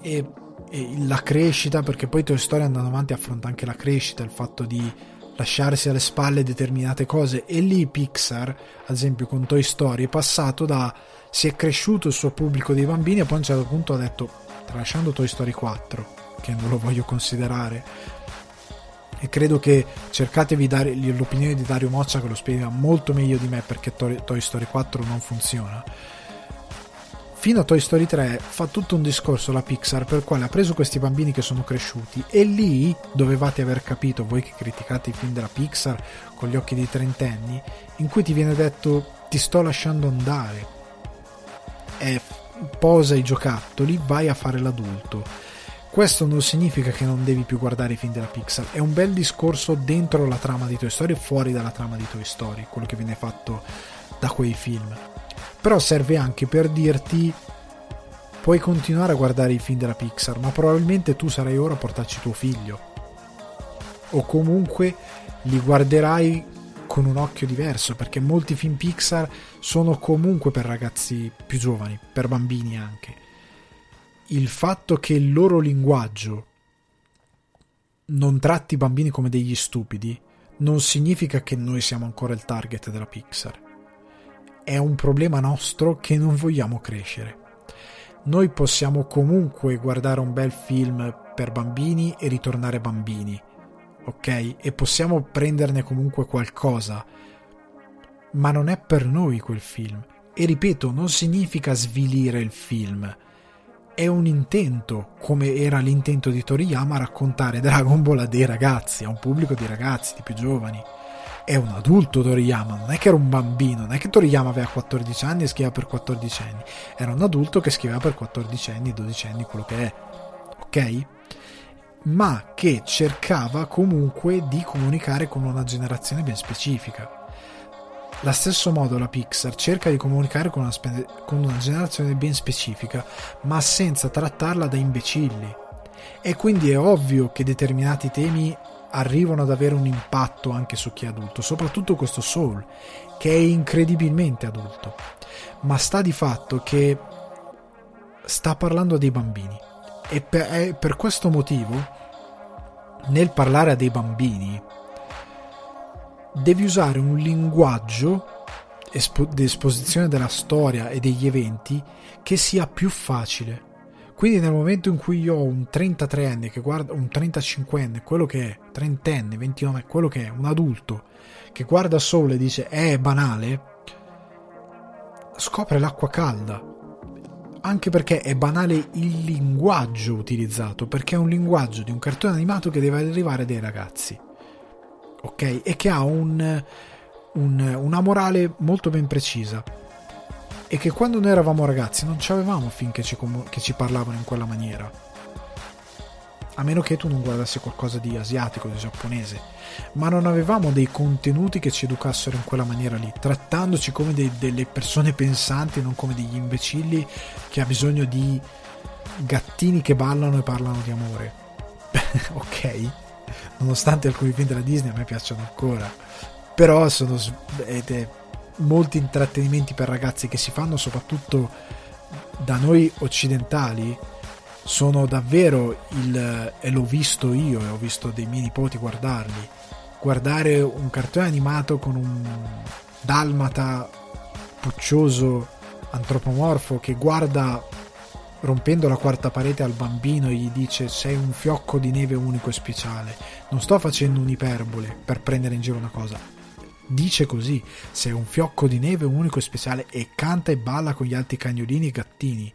e, e la crescita perché poi Toy Story andando avanti affronta anche la crescita, il fatto di lasciarsi alle spalle determinate cose. E lì Pixar, ad esempio con Toy Story, è passato da si è cresciuto il suo pubblico dei bambini e poi a un certo punto ha detto tralasciando Toy Story 4 che non lo voglio considerare e credo che cercatevi dare l'opinione di Dario Moccia che lo spiega molto meglio di me perché Toy Story 4 non funziona. Fino a Toy Story 3 fa tutto un discorso la Pixar per quale ha preso questi bambini che sono cresciuti e lì dovevate aver capito voi che criticate i film della Pixar con gli occhi dei trentenni in cui ti viene detto ti sto lasciando andare e posa i giocattoli vai a fare l'adulto questo non significa che non devi più guardare i film della Pixar, è un bel discorso dentro la trama di Toy Story e fuori dalla trama di Toy Story, quello che viene fatto da quei film. Però serve anche per dirti puoi continuare a guardare i film della Pixar, ma probabilmente tu sarai ora a portarci tuo figlio. O comunque li guarderai con un occhio diverso, perché molti film Pixar sono comunque per ragazzi più giovani, per bambini anche il fatto che il loro linguaggio non tratti i bambini come degli stupidi non significa che noi siamo ancora il target della Pixar. È un problema nostro che non vogliamo crescere. Noi possiamo comunque guardare un bel film per bambini e ritornare bambini, ok? E possiamo prenderne comunque qualcosa, ma non è per noi quel film. E ripeto, non significa svilire il film è un intento, come era l'intento di Toriyama, raccontare Dragon Ball a dei ragazzi, a un pubblico di ragazzi, di più giovani. È un adulto Toriyama, non è che era un bambino, non è che Toriyama aveva 14 anni e scriveva per 14 anni, era un adulto che scriveva per 14 anni, 12 anni, quello che è, ok? Ma che cercava comunque di comunicare con una generazione ben specifica la stesso modo la Pixar cerca di comunicare con una, spe- con una generazione ben specifica, ma senza trattarla da imbecilli. E quindi è ovvio che determinati temi arrivano ad avere un impatto anche su chi è adulto, soprattutto questo Soul, che è incredibilmente adulto. Ma sta di fatto che sta parlando dei bambini. E per, per questo motivo, nel parlare a dei bambini, devi usare un linguaggio espo- di esposizione della storia e degli eventi che sia più facile. Quindi nel momento in cui io ho un 33enne che guarda un 35enne, quello che è, 30enne, 29, quello che è, un adulto che guarda solo e dice eh, è banale, scopre l'acqua calda. Anche perché è banale il linguaggio utilizzato, perché è un linguaggio di un cartone animato che deve arrivare dai ragazzi ok? E che ha un, un, una morale molto ben precisa. E che quando noi eravamo ragazzi non ci avevamo film che ci, che ci parlavano in quella maniera. A meno che tu non guardassi qualcosa di asiatico, di giapponese. Ma non avevamo dei contenuti che ci educassero in quella maniera lì, trattandoci come dei, delle persone pensanti, non come degli imbecilli che ha bisogno di gattini che ballano e parlano di amore. ok? Nonostante alcuni film della Disney a me piacciono ancora. Però sono ed molti intrattenimenti per ragazzi che si fanno soprattutto da noi occidentali sono davvero il e l'ho visto io e ho visto dei miei nipoti guardarli. Guardare un cartone animato con un dalmata puccioso antropomorfo che guarda rompendo la quarta parete al bambino gli dice sei un fiocco di neve unico e speciale. Non sto facendo un'iperbole per prendere in giro una cosa. Dice così, sei un fiocco di neve unico e speciale e canta e balla con gli altri cagnolini e gattini.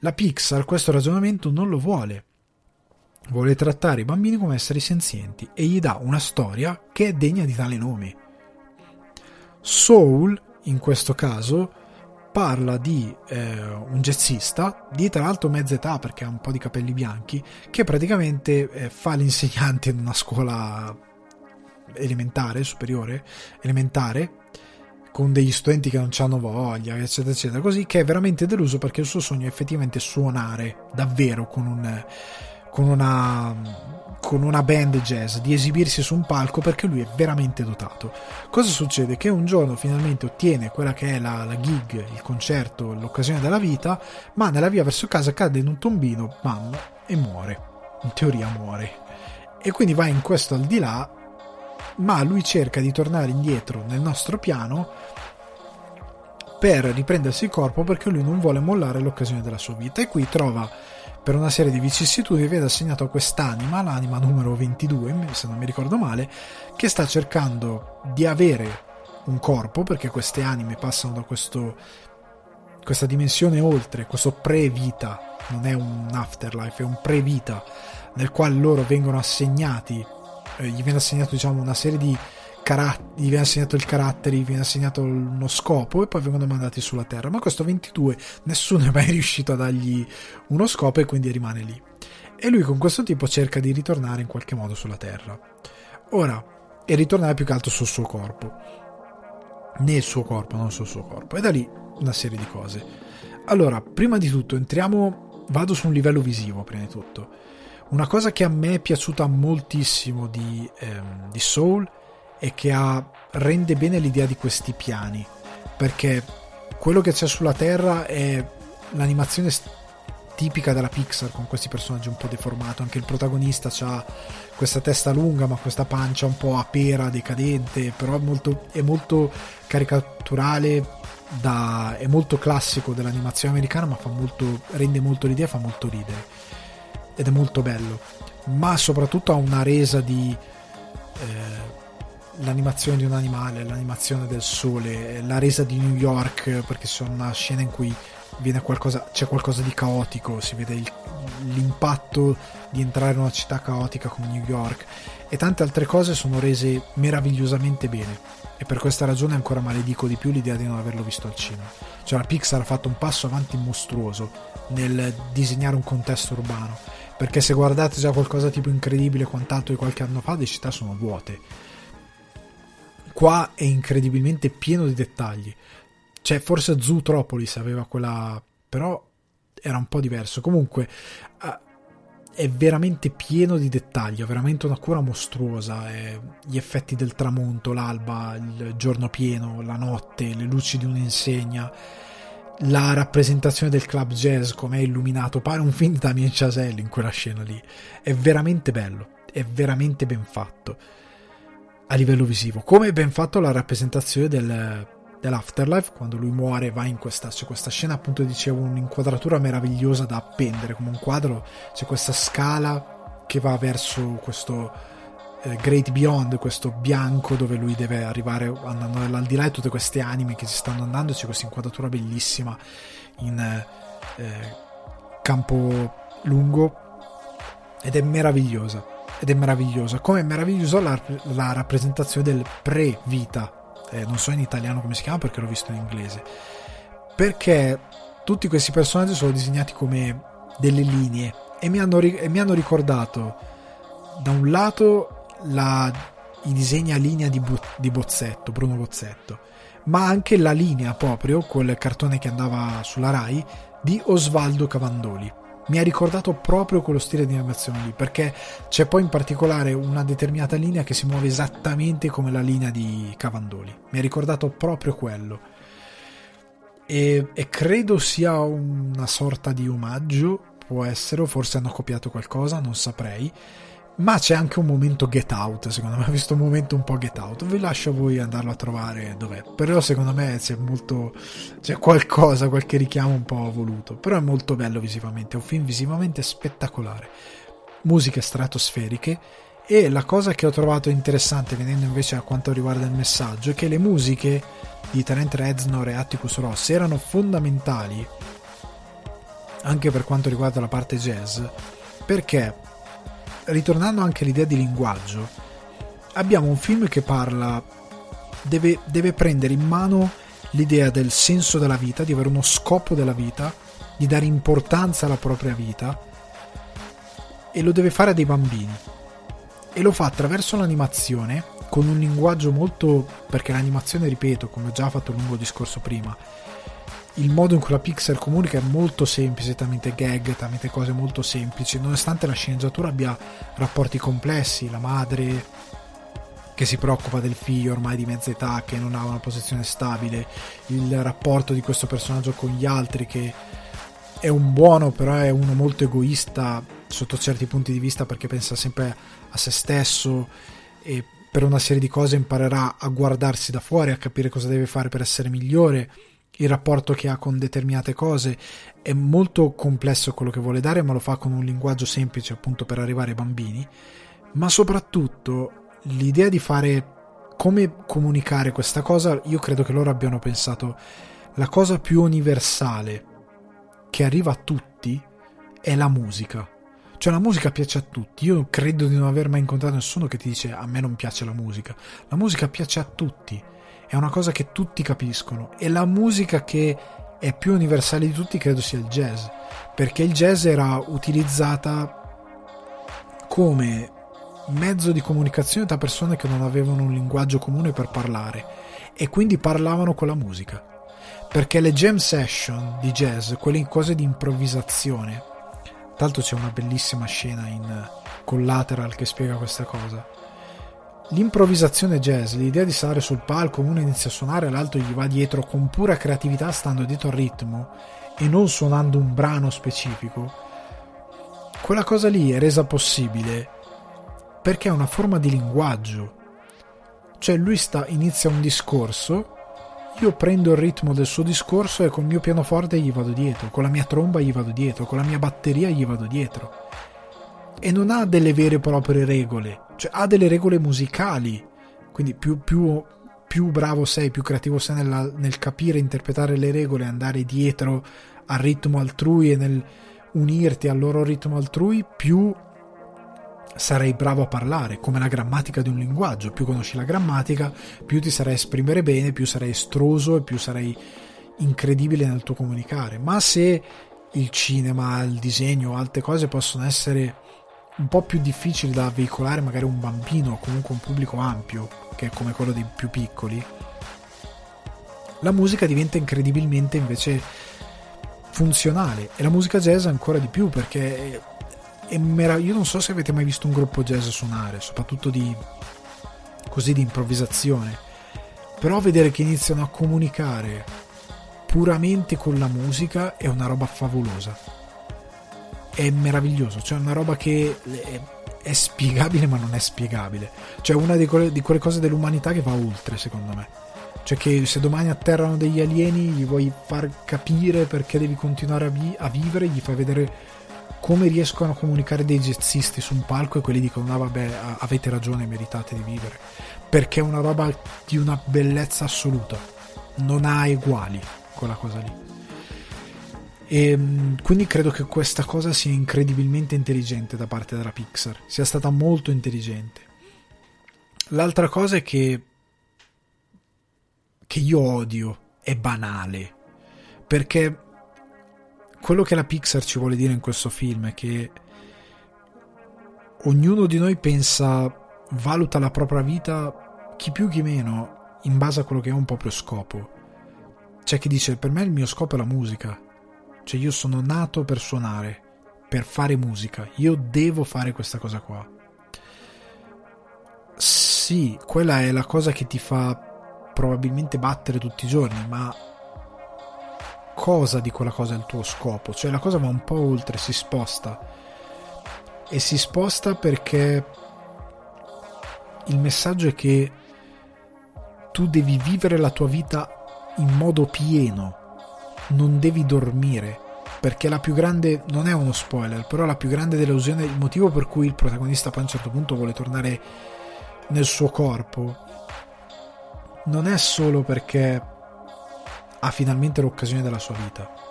La Pixar questo ragionamento non lo vuole. Vuole trattare i bambini come esseri senzienti e gli dà una storia che è degna di tale nome. Soul, in questo caso, parla di eh, un jazzista di tra l'altro mezza età perché ha un po' di capelli bianchi che praticamente eh, fa l'insegnante in una scuola elementare, superiore, elementare con degli studenti che non hanno voglia, eccetera, eccetera, così che è veramente deluso perché il suo sogno è effettivamente suonare davvero con, un, con, una, con una band jazz, di esibirsi su un palco perché lui è veramente dotato. Cosa succede? Che un giorno finalmente ottiene quella che è la, la gig, il concerto, l'occasione della vita, ma nella via verso casa cade in un tombino, bam, e muore. In teoria muore. E quindi va in questo al di là ma lui cerca di tornare indietro nel nostro piano per riprendersi il corpo perché lui non vuole mollare l'occasione della sua vita e qui trova per una serie di vicissitudini viene assegnato a quest'anima, l'anima numero 22 se non mi ricordo male, che sta cercando di avere un corpo perché queste anime passano da questo, questa dimensione oltre, questo pre-vita, non è un afterlife, è un pre-vita nel quale loro vengono assegnati eh, gli viene assegnato diciamo una serie di caratteri, gli viene assegnato il carattere, gli viene assegnato uno scopo e poi vengono mandati sulla Terra. Ma questo 22 nessuno è mai riuscito a dargli uno scopo e quindi rimane lì. E lui con questo tipo cerca di ritornare in qualche modo sulla Terra. Ora, e ritornare più che altro sul suo corpo. Nel suo corpo, non sul suo corpo. E da lì una serie di cose. Allora, prima di tutto entriamo, vado su un livello visivo prima di tutto una cosa che a me è piaciuta moltissimo di, ehm, di Soul è che ha, rende bene l'idea di questi piani, perché quello che c'è sulla Terra è l'animazione tipica della Pixar con questi personaggi un po' deformati, anche il protagonista ha questa testa lunga ma questa pancia un po' a pera, decadente, però è molto, è molto caricaturale, da, è molto classico dell'animazione americana ma molto, rende molto l'idea, fa molto ridere. Ed è molto bello, ma soprattutto ha una resa di eh, l'animazione di un animale, l'animazione del sole, la resa di New York, perché c'è una scena in cui qualcosa, c'è qualcosa di caotico, si vede il, l'impatto di entrare in una città caotica come New York. E tante altre cose sono rese meravigliosamente bene. E per questa ragione ancora maledico di più l'idea di non averlo visto al cinema. Cioè la Pixar ha fatto un passo avanti mostruoso nel disegnare un contesto urbano. Perché se guardate già qualcosa tipo incredibile quant'altro di qualche anno fa le città sono vuote qua è incredibilmente pieno di dettagli. Cioè forse Zootropolis aveva quella però era un po' diverso. Comunque è veramente pieno di dettagli ha veramente una cura mostruosa gli effetti del tramonto l'alba il giorno pieno la notte le luci di un'insegna la rappresentazione del club jazz come è illuminato pare un film di Damien Chazelle in quella scena lì. È veramente bello è veramente ben fatto a livello visivo come ben fatto la rappresentazione del, dell'afterlife quando lui muore va in questa c'è questa scena appunto dicevo un'inquadratura meravigliosa da appendere come un quadro c'è questa scala che va verso questo eh, Great Beyond, questo bianco dove lui deve arrivare andando all'aldilà e tutte queste anime che si stanno andando, c'è questa inquadratura bellissima in eh, campo lungo ed è meravigliosa ed è meravigliosa. Come è meravigliosa la, la rappresentazione del pre-vita. Eh, non so in italiano come si chiama perché l'ho visto in inglese. Perché tutti questi personaggi sono disegnati come delle linee e mi hanno, e mi hanno ricordato da un lato la, i disegni a linea di, di Bozzetto, Bruno Bozzetto, ma anche la linea proprio, quel cartone che andava sulla Rai, di Osvaldo Cavandoli. Mi ha ricordato proprio quello stile di animazione lì, perché c'è poi in particolare una determinata linea che si muove esattamente come la linea di Cavandoli. Mi ha ricordato proprio quello. E, e credo sia una sorta di omaggio, può essere, o forse hanno copiato qualcosa, non saprei ma c'è anche un momento Get Out, secondo me, ho visto un momento un po' Get Out. Vi lascio a voi andarlo a trovare dov'è. Però secondo me c'è molto. c'è qualcosa, qualche richiamo un po' voluto. Però è molto bello visivamente, è un film visivamente spettacolare. Musiche stratosferiche. E la cosa che ho trovato interessante, venendo invece a quanto riguarda il messaggio, è che le musiche di Trent Reznor e Atticus Ross erano fondamentali anche per quanto riguarda la parte jazz, perché ritornando anche all'idea di linguaggio, abbiamo un film che parla deve, deve prendere in mano l'idea del senso della vita, di avere uno scopo della vita, di dare importanza alla propria vita e lo deve fare a dei bambini. E lo fa attraverso l'animazione con un linguaggio molto perché l'animazione, ripeto, come ho già fatto un lungo discorso prima, il modo in cui la Pixar comunica è molto semplice, tramite gag, tramite cose molto semplici, nonostante la sceneggiatura abbia rapporti complessi, la madre che si preoccupa del figlio ormai di mezza età che non ha una posizione stabile, il rapporto di questo personaggio con gli altri che è un buono però è uno molto egoista sotto certi punti di vista perché pensa sempre a se stesso e per una serie di cose imparerà a guardarsi da fuori, a capire cosa deve fare per essere migliore il rapporto che ha con determinate cose è molto complesso quello che vuole dare, ma lo fa con un linguaggio semplice appunto per arrivare ai bambini. Ma soprattutto l'idea di fare come comunicare questa cosa, io credo che loro abbiano pensato la cosa più universale che arriva a tutti è la musica. Cioè la musica piace a tutti. Io credo di non aver mai incontrato nessuno che ti dice a me non piace la musica. La musica piace a tutti è una cosa che tutti capiscono e la musica che è più universale di tutti credo sia il jazz, perché il jazz era utilizzata come mezzo di comunicazione tra persone che non avevano un linguaggio comune per parlare e quindi parlavano con la musica. Perché le jam session di jazz, quelle cose di improvvisazione, l'altro c'è una bellissima scena in Collateral che spiega questa cosa L'improvvisazione jazz, l'idea di stare sul palco, uno inizia a suonare, l'altro gli va dietro con pura creatività stando dietro al ritmo e non suonando un brano specifico, quella cosa lì è resa possibile perché è una forma di linguaggio. Cioè lui sta, inizia un discorso, io prendo il ritmo del suo discorso e col mio pianoforte gli vado dietro, con la mia tromba gli vado dietro, con la mia batteria gli vado dietro. E non ha delle vere e proprie regole cioè ha delle regole musicali, quindi più, più, più bravo sei, più creativo sei nella, nel capire, interpretare le regole, andare dietro al ritmo altrui e nel unirti al loro ritmo altrui, più sarai bravo a parlare, come la grammatica di un linguaggio. Più conosci la grammatica, più ti sarai esprimere bene, più sarai estroso e più sarai incredibile nel tuo comunicare. Ma se il cinema, il disegno altre cose possono essere un po' più difficili da veicolare magari un bambino o comunque un pubblico ampio, che è come quello dei più piccoli, la musica diventa incredibilmente invece funzionale e la musica jazz ancora di più perché è merav- io non so se avete mai visto un gruppo jazz suonare, soprattutto di così di improvvisazione, però vedere che iniziano a comunicare puramente con la musica è una roba favolosa è meraviglioso, cioè una roba che è spiegabile ma non è spiegabile, cioè una di quelle, di quelle cose dell'umanità che va oltre secondo me. Cioè che se domani atterrano degli alieni gli vuoi far capire perché devi continuare a, vi- a vivere, gli fai vedere come riescono a comunicare dei jazzisti su un palco e quelli dicono no vabbè avete ragione meritate di vivere. Perché è una roba di una bellezza assoluta. Non ha eguali quella cosa lì e ehm, quindi credo che questa cosa sia incredibilmente intelligente da parte della Pixar, sia stata molto intelligente. L'altra cosa è che che io odio è banale, perché quello che la Pixar ci vuole dire in questo film è che ognuno di noi pensa, valuta la propria vita, chi più chi meno, in base a quello che è un proprio scopo. C'è chi dice, per me il mio scopo è la musica, cioè io sono nato per suonare, per fare musica, io devo fare questa cosa qua. Sì, quella è la cosa che ti fa probabilmente battere tutti i giorni, ma cosa di quella cosa è il tuo scopo? Cioè la cosa va un po' oltre, si sposta. E si sposta perché il messaggio è che tu devi vivere la tua vita in modo pieno non devi dormire perché la più grande non è uno spoiler però la più grande delusione il motivo per cui il protagonista poi a un certo punto vuole tornare nel suo corpo non è solo perché ha finalmente l'occasione della sua vita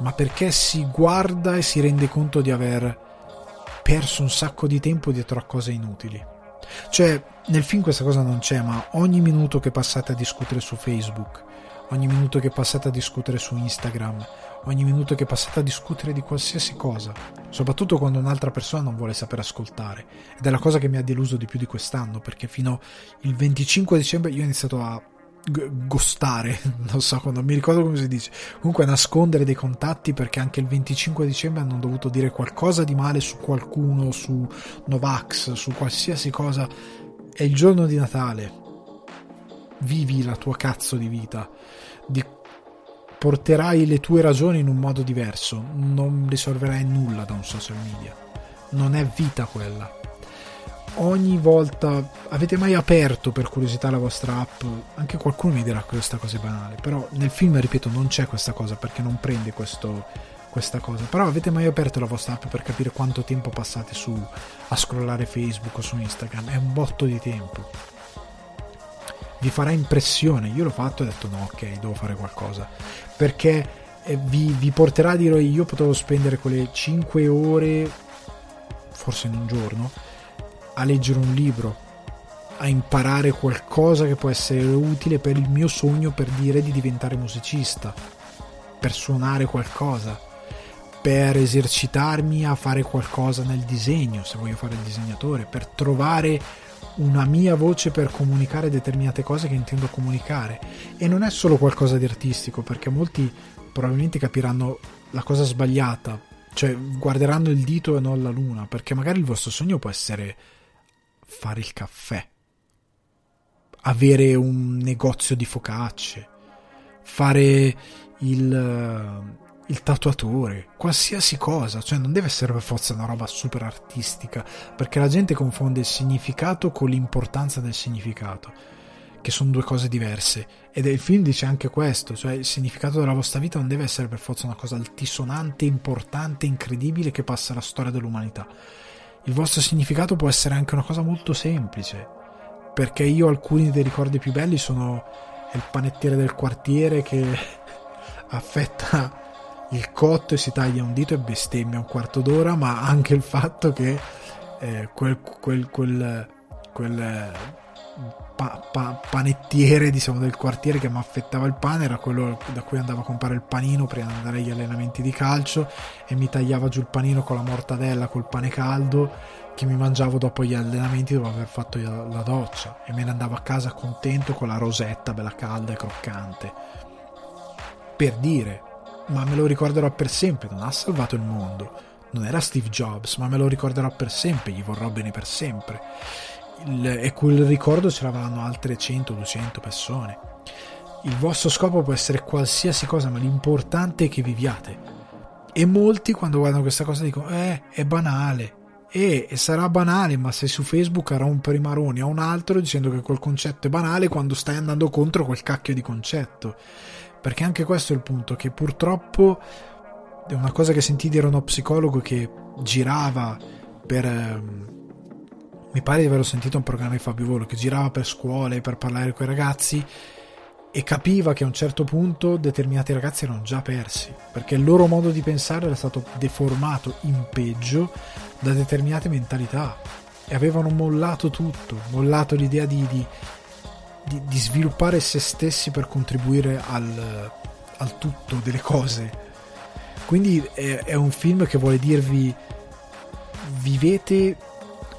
ma perché si guarda e si rende conto di aver perso un sacco di tempo dietro a cose inutili. Cioè, nel film questa cosa non c'è, ma ogni minuto che passate a discutere su Facebook, ogni minuto che passate a discutere su Instagram, ogni minuto che passate a discutere di qualsiasi cosa, soprattutto quando un'altra persona non vuole sapere ascoltare. Ed è la cosa che mi ha deluso di più di quest'anno, perché fino al 25 dicembre io ho iniziato a gostare, non so, non mi ricordo come si dice, comunque nascondere dei contatti perché anche il 25 dicembre hanno dovuto dire qualcosa di male su qualcuno, su Novax, su qualsiasi cosa. È il giorno di Natale. Vivi la tua cazzo di vita. Di... Porterai le tue ragioni in un modo diverso. Non risolverai nulla da un social media. Non è vita quella. Ogni volta avete mai aperto per curiosità la vostra app? Anche qualcuno mi dirà che questa cosa è banale però nel film ripeto non c'è questa cosa perché non prende questo, questa cosa. Però avete mai aperto la vostra app per capire quanto tempo passate su a scrollare facebook o su instagram? È un botto di tempo vi farà impressione. Io l'ho fatto e ho detto no ok devo fare qualcosa. Perché eh, vi, vi porterà a dire io potevo spendere quelle 5 ore forse in un giorno a leggere un libro, a imparare qualcosa che può essere utile per il mio sogno per dire di diventare musicista, per suonare qualcosa, per esercitarmi a fare qualcosa nel disegno, se voglio fare il disegnatore, per trovare una mia voce per comunicare determinate cose che intendo comunicare. E non è solo qualcosa di artistico, perché molti probabilmente capiranno la cosa sbagliata, cioè guarderanno il dito e non la luna, perché magari il vostro sogno può essere fare il caffè, avere un negozio di focacce, fare il, il tatuatore, qualsiasi cosa, cioè non deve essere per forza una roba super artistica, perché la gente confonde il significato con l'importanza del significato, che sono due cose diverse. Ed il film dice anche questo, cioè il significato della vostra vita non deve essere per forza una cosa altisonante, importante, incredibile che passa la storia dell'umanità il vostro significato può essere anche una cosa molto semplice, perché io alcuni dei ricordi più belli sono il panettiere del quartiere che affetta il cotto e si taglia un dito e bestemmia un quarto d'ora, ma anche il fatto che eh, quel, quel, quel, quel pa, pa, panettiere diciamo, del quartiere che mi affettava il pane era quello da cui andavo a comprare il panino prima di andare agli allenamenti di calcio e mi tagliava giù il panino con la mortadella col pane caldo che mi mangiavo dopo gli allenamenti dopo aver fatto la doccia e me ne andavo a casa contento con la rosetta bella calda e croccante. Per dire ma me lo ricorderò per sempre non ha salvato il mondo non era Steve Jobs ma me lo ricorderò per sempre gli vorrò bene per sempre il, e quel ricordo ce l'avranno altre 100-200 persone. Il vostro scopo può essere qualsiasi cosa, ma l'importante è che viviate. E molti quando guardano questa cosa dicono, eh, è banale. E, e sarà banale, ma sei su Facebook a rompere i a un altro dicendo che quel concetto è banale quando stai andando contro quel cacchio di concetto. Perché anche questo è il punto, che purtroppo è una cosa che sentì dire uno psicologo che girava per ehm, mi pare di averlo sentito un programma di Fabio Volo che girava per scuole per parlare con i ragazzi e capiva che a un certo punto determinati ragazzi erano già persi perché il loro modo di pensare era stato deformato in peggio da determinate mentalità e avevano mollato tutto, mollato l'idea di, di, di, di sviluppare se stessi per contribuire al, al tutto delle cose. Quindi è, è un film che vuole dirvi vivete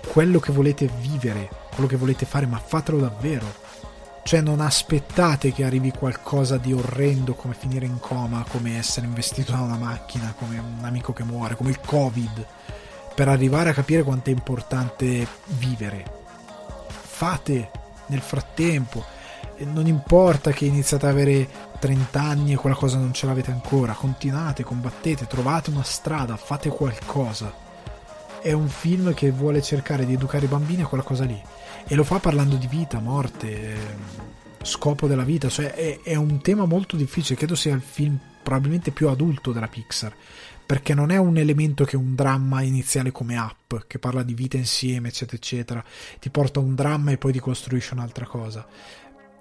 quello che volete vivere, quello che volete fare, ma fatelo davvero. Cioè non aspettate che arrivi qualcosa di orrendo come finire in coma, come essere investito da una macchina, come un amico che muore, come il Covid, per arrivare a capire quanto è importante vivere. Fate nel frattempo. E non importa che iniziate ad avere 30 anni e quella cosa non ce l'avete ancora, continuate, combattete, trovate una strada, fate qualcosa è un film che vuole cercare di educare i bambini a quella cosa lì e lo fa parlando di vita, morte, scopo della vita, cioè è, è un tema molto difficile, credo sia il film probabilmente più adulto della Pixar perché non è un elemento che un dramma iniziale come Up, che parla di vita insieme, eccetera, eccetera, ti porta a un dramma e poi ti costruisce un'altra cosa.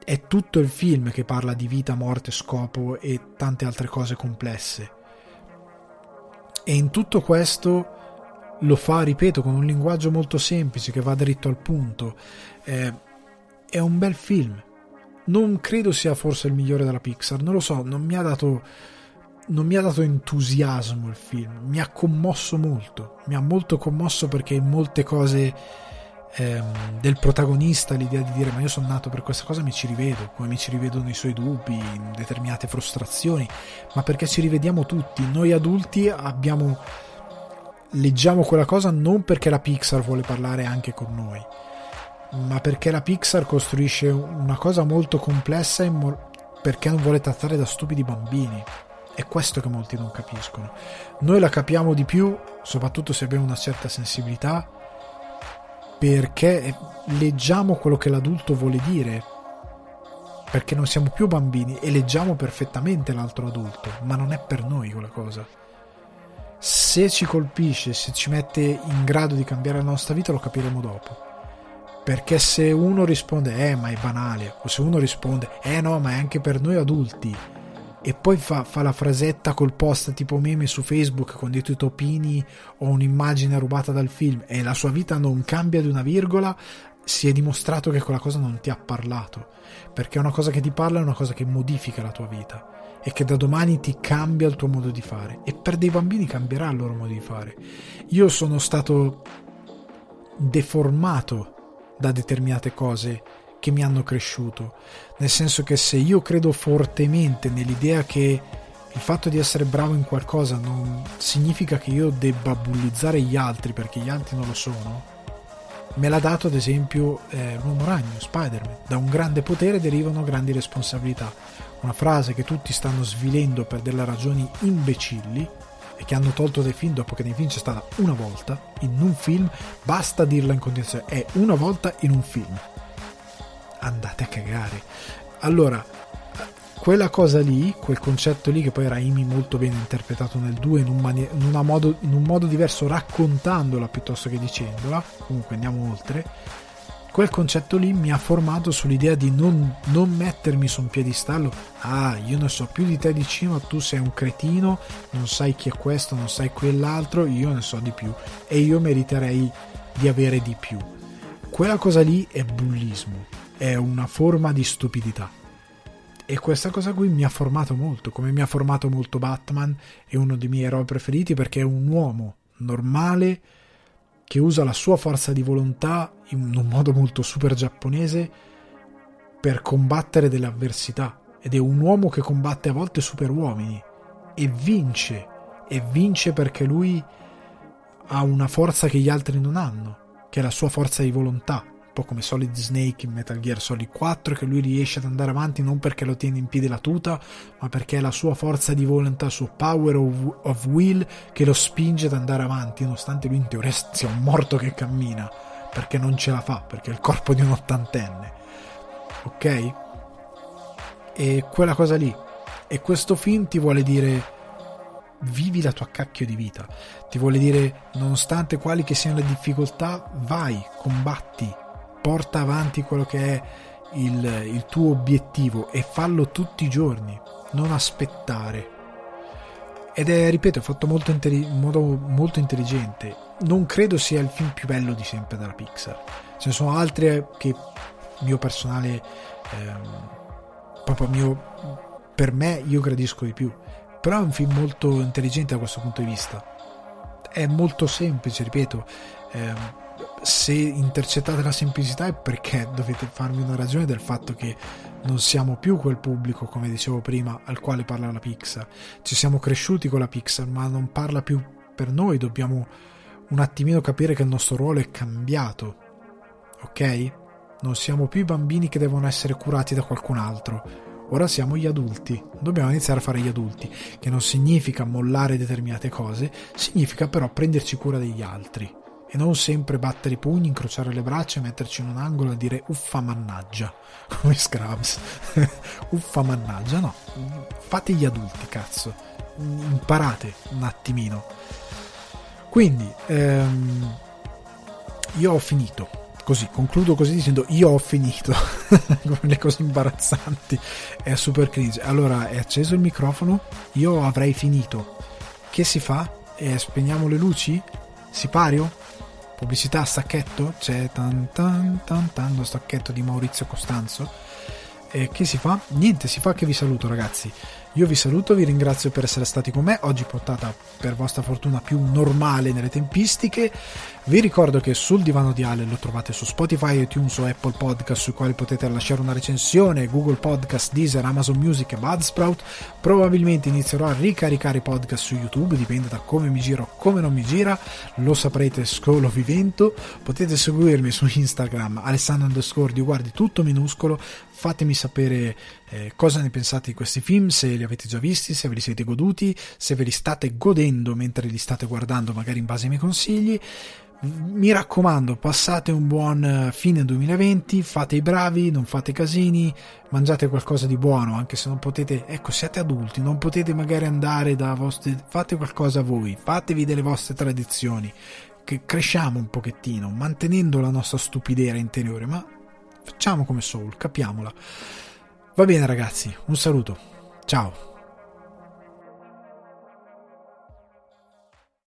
È tutto il film che parla di vita, morte, scopo e tante altre cose complesse. E in tutto questo lo fa, ripeto, con un linguaggio molto semplice che va dritto al punto. Eh, è un bel film. Non credo sia forse il migliore della Pixar, non lo so, non mi ha dato non mi ha dato entusiasmo il film, mi ha commosso molto, mi ha molto commosso perché in molte cose ehm, del protagonista, l'idea di dire ma io sono nato per questa cosa mi ci rivedo, come mi ci rivedo nei suoi dubbi, in determinate frustrazioni, ma perché ci rivediamo tutti, noi adulti abbiamo leggiamo quella cosa non perché la Pixar vuole parlare anche con noi, ma perché la Pixar costruisce una cosa molto complessa mo- perché non vuole trattare da stupidi bambini. È questo che molti non capiscono. Noi la capiamo di più, soprattutto se abbiamo una certa sensibilità, perché leggiamo quello che l'adulto vuole dire. Perché non siamo più bambini e leggiamo perfettamente l'altro adulto, ma non è per noi quella cosa. Se ci colpisce, se ci mette in grado di cambiare la nostra vita, lo capiremo dopo. Perché se uno risponde, eh, ma è banale, o se uno risponde, eh no, ma è anche per noi adulti, e poi fa, fa, la frasetta col post tipo meme su Facebook con dei tuoi topini o un'immagine rubata dal film e la sua vita non cambia di una virgola, si è dimostrato che quella cosa non ti ha parlato. Perché una cosa che ti parla è una cosa che modifica la tua vita e che da domani ti cambia il tuo modo di fare. E per dei bambini cambierà il loro modo di fare. Io sono stato deformato da determinate cose che mi hanno cresciuto. Nel senso che se io credo fortemente nell'idea che il fatto di essere bravo in qualcosa non significa che io debba bullizzare gli altri perché gli altri non lo sono, me l'ha dato ad esempio eh, l'uomo ragno, Spider-Man. Da un grande potere derivano grandi responsabilità. Una frase che tutti stanno svilendo per delle ragioni imbecilli e che hanno tolto dai film dopo che nei film c'è stata una volta in un film, basta dirla in condizione, è una volta in un film andate a cagare. Allora, quella cosa lì, quel concetto lì che poi Raimi molto bene interpretato nel 2 in un, mani- in, modo, in un modo diverso raccontandola piuttosto che dicendola, comunque andiamo oltre, quel concetto lì mi ha formato sull'idea di non, non, mettermi su un piedistallo. Ah, io ne so più di te di cima, tu sei un cretino, non sai chi è questo, non sai quell'altro, io ne so di più e io meriterei di avere di più. Quella cosa lì è bullismo è una forma di stupidità. E questa cosa qui mi ha formato molto, come mi ha formato molto Batman, è uno dei miei eroi preferiti perché è un uomo normale che usa la sua forza di volontà in un modo molto super giapponese per combattere delle avversità. Ed è un uomo che combatte a volte super uomini e vince. E vince perché lui ha una forza che gli altri non hanno, che è la sua forza di volontà po' come Solid Snake in Metal Gear Solid 4, che lui riesce ad andare avanti non perché lo tiene in piedi la tuta, ma perché è la sua forza di volontà, il suo power of, of will che lo spinge ad andare avanti, nonostante lui in teoria sia un morto che cammina, perché non ce la fa, perché è il corpo di un ottantenne. Ok? E quella cosa lì. E questo film ti vuole dire vivi la tua cacchio di vita. Ti vuole dire, nonostante quali che siano le difficoltà, vai, combatti, porta avanti quello che è il, il tuo obiettivo e fallo tutti i giorni, non aspettare. Ed è, ripeto, fatto molto in modo molto intelligente. Non credo sia il film più bello di sempre della Pixar. Ce ne sono altri che mio personale, ehm, proprio mio, per me, io gradisco di più. Però è un film molto intelligente da questo punto di vista. È molto semplice, ripeto. Ehm, se intercettate la semplicità è perché dovete farmi una ragione del fatto che non siamo più quel pubblico, come dicevo prima, al quale parla la Pixar. Ci siamo cresciuti con la Pixar, ma non parla più per noi, dobbiamo un attimino capire che il nostro ruolo è cambiato. Ok? Non siamo più i bambini che devono essere curati da qualcun altro. Ora siamo gli adulti, dobbiamo iniziare a fare gli adulti, che non significa mollare determinate cose, significa però prenderci cura degli altri e non sempre battere i pugni, incrociare le braccia, metterci in un angolo e dire uffa mannaggia, come Scrubs. uffa mannaggia, no. Fate gli adulti, cazzo. Imparate un attimino. Quindi, ehm, io ho finito. Così, concludo così dicendo io ho finito. Come le cose imbarazzanti. È super cringe. Allora, è acceso il microfono, io avrei finito. Che si fa? E spegniamo le luci? Sipario? Pubblicità a stacchetto? C'è tan tan tan tan lo stacchetto di Maurizio Costanzo. E che si fa? Niente, si fa che vi saluto ragazzi. Io vi saluto, vi ringrazio per essere stati con me. Oggi puntata per vostra fortuna più normale nelle tempistiche. Vi ricordo che sul divano di Ale lo trovate su Spotify, iTunes o Apple Podcast, sui quali potete lasciare una recensione, Google Podcast, Deezer, Amazon Music e Budsprout. Probabilmente inizierò a ricaricare i podcast su YouTube, dipende da come mi giro o come non mi gira. Lo saprete solo vivento. Potete seguirmi su Instagram, Alessandro underscore di guardi tutto minuscolo. Fatemi sapere eh, cosa ne pensate di questi film, se li avete già visti, se ve li siete goduti, se ve li state godendo mentre li state guardando, magari in base ai miei consigli. Mi raccomando, passate un buon eh, fine 2020, fate i bravi, non fate casini, mangiate qualcosa di buono, anche se non potete, ecco, siete adulti, non potete magari andare da vostri, fate qualcosa voi, fatevi delle vostre tradizioni, che cresciamo un pochettino, mantenendo la nostra stupidera interiore, ma facciamo come Soul, capiamola. Va bene ragazzi, un saluto. Ciao.